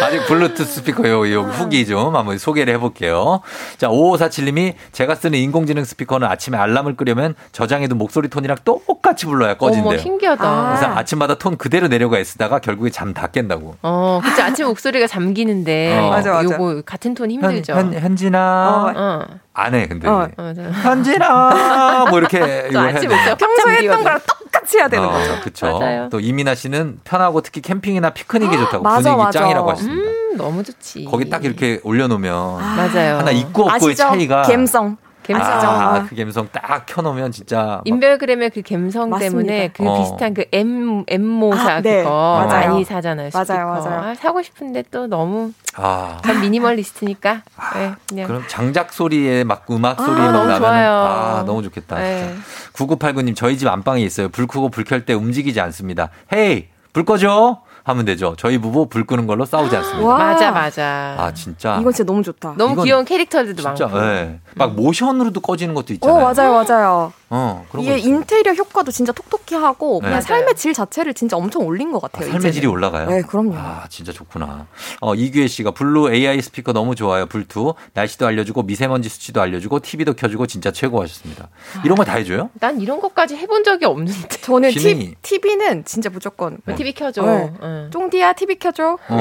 아직 블루투스 스피커 요, 요 후기 좀 한번 소개를 해볼게요. 자, 5547님이 제가 쓰는 인공지능 스피커는 아침에 알람을 끄려면 저장해둔 목소리 톤이랑 똑같이 불러야 꺼진대요. 어머, 신기하다. 그래서 아침마다 톤 그대로 내려가 있으다가 결국에 잠 다 깬다고. 어, 그치. 아침 목소리가 잠기는데. 어. 맞아, 맞아. 요거 같은 톤 힘들죠. 현, 현, 현진아. 어. 안 해, 근데. 어, 맞아. 현진아. 뭐 이렇게. 아침 해야 돼. 평소에 했던 거랑 똑같이 해야 되는 어, 거죠. 그쵸. 맞아요. 또 이민아 씨는 편하고 특히 캠핑이나 피크닉이 좋다고 맞아, 분위기 맞아. 짱이라고 하셨습니다. 음, 너무 좋지. 거기 딱 이렇게 올려놓으면 맞아요. 하나 있고 없고의 아시죠? 차이가. 갬성. 갬성. 아, 그 감성 딱 켜놓으면 진짜. 막 인별그램의 그 감성 맞습니다. 때문에 그 어. 비슷한 그 M M모사 아, 네. 그거 맞아요. 많이 사잖아요. 맞아요, 스피커. 맞아요. 아, 사고 싶은데 또 너무 아. 전 미니멀리스트니까 네, 그냥 그럼 장작 소리에 막 음악 아, 소리에 막 나면 좋아요. 아 너무 좋겠다. 네. 진짜. 9989님 저희 집 안방에 있어요. 불 끄고 불 켤 때 움직이지 않습니다. 헤이 불 꺼줘 하면 되죠. 저희 부부 불 끄는 걸로 싸우지 않습니다. 와. 맞아 맞아. 아 진짜. 이건 진짜 너무 좋다. 너무 귀여운 캐릭터들도 진짜 많고. 예. 막 모션으로도 꺼지는 것도 어, 있잖아요. 맞아요, 맞아요. 어, 그런 이게. 인테리어 효과도 진짜 톡톡히 하고 그냥 네. 삶의 질 자체를 진짜 엄청 올린 것 같아요. 삶의 이제는. 질이 올라가요. 네, 그럼요. 아, 진짜 좋구나. 어, 이규혜 씨가 블루 AI 스피커 너무 좋아요. 불투. 날씨도 알려주고 미세먼지 수치도 알려주고 TV도 켜주고 진짜 최고 하셨습니다. 이런 거 다 해줘요? 난 이런 것까지 해본 적이 없는데. 저는 기능이. 티, TV는 진짜 무조건 네. TV 켜줘. 네. 응. 쫑디야 TV 켜줘 어.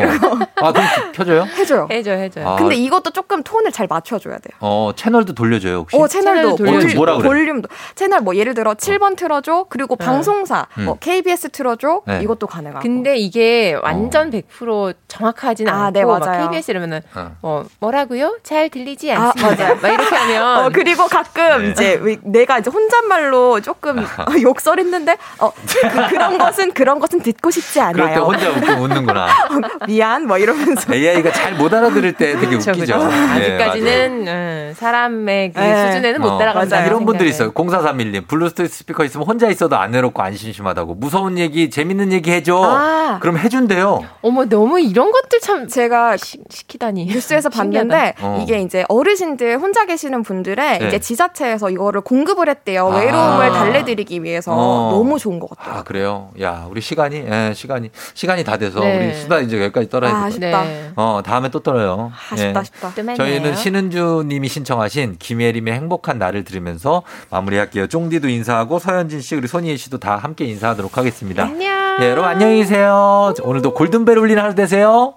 아, 그럼 켜줘요? [laughs] 해줘요. 해줘 해줘. 아, 근데 이것도 조금 톤을 잘 맞춰줘야 돼요. 어, 채널도 돌려줘요, 혹시? 어, 채널도 채널 돌려줘. 볼, 뭐라 그래? 볼륨도 채널 뭐 예를 들어 7번 틀어줘 그리고 방송사 음. 뭐 KBS 틀어줘 네. 이것도 가능하고. 근데 이게 완전 100% 정확하진 아, 않고 네, 막 맞아요. KBS 이러면은 어. 뭐 뭐라고요? 잘 들리지 아, 않습니다. 맞아요. 막 이렇게 하면 [laughs] 어 그리고 가끔 네. 이제 왜 내가 이제 혼잣말로 조금 [laughs] 욕설했는데 어 그, 런 것은 그런 것은 듣고 싶지 그럴 때 않아요. 혼자 웃고 웃는구나. [laughs] 미안 뭐 이러면서 AI가 잘 못 알아들을 때 되게 웃기죠. 네, 아직까지는 응, 사람의 그 네. 수준에는. 못 따라간다. 어, 이런 분들이 있어요. 0431님. 블루투스 스피커 있으면 혼자 있어도 안 외롭고 안 심심하다고. 무서운 얘기, 재밌는 얘기 해줘. 아. 그럼 해준대요. 어머 너무 이런 것들 참 제가 시, 시키다니. 뉴스에서. [laughs] 봤는데 어. 이게 이제 어르신들 혼자 계시는 분들의 네. 이제 지자체에서 이거를 공급을 했대요. 아. 외로움을 달래드리기 위해서 어. 너무 좋은 것 같아요. 아, 그래요? 야, 우리 시간이, 예, 시간이, 시간 이 다 돼서 네. 우리 수다 이제 여기까지 떨어야 아, 될것 같아요. 아쉽다. 네. 어, 다음에 또 떨어요. 아쉽다, 예. 아쉽다. 저희는 신은주 님이 신청하신 김예림의 행복한 날을 들으면서 마무리할게요. 쫑디도 인사하고 서현진 씨 그리고 손희애 씨도 다 함께 인사하도록 하겠습니다. 안녕. 예, 여러분 안녕히 계세요. 오늘도 골든벨 울리는 하루 되세요.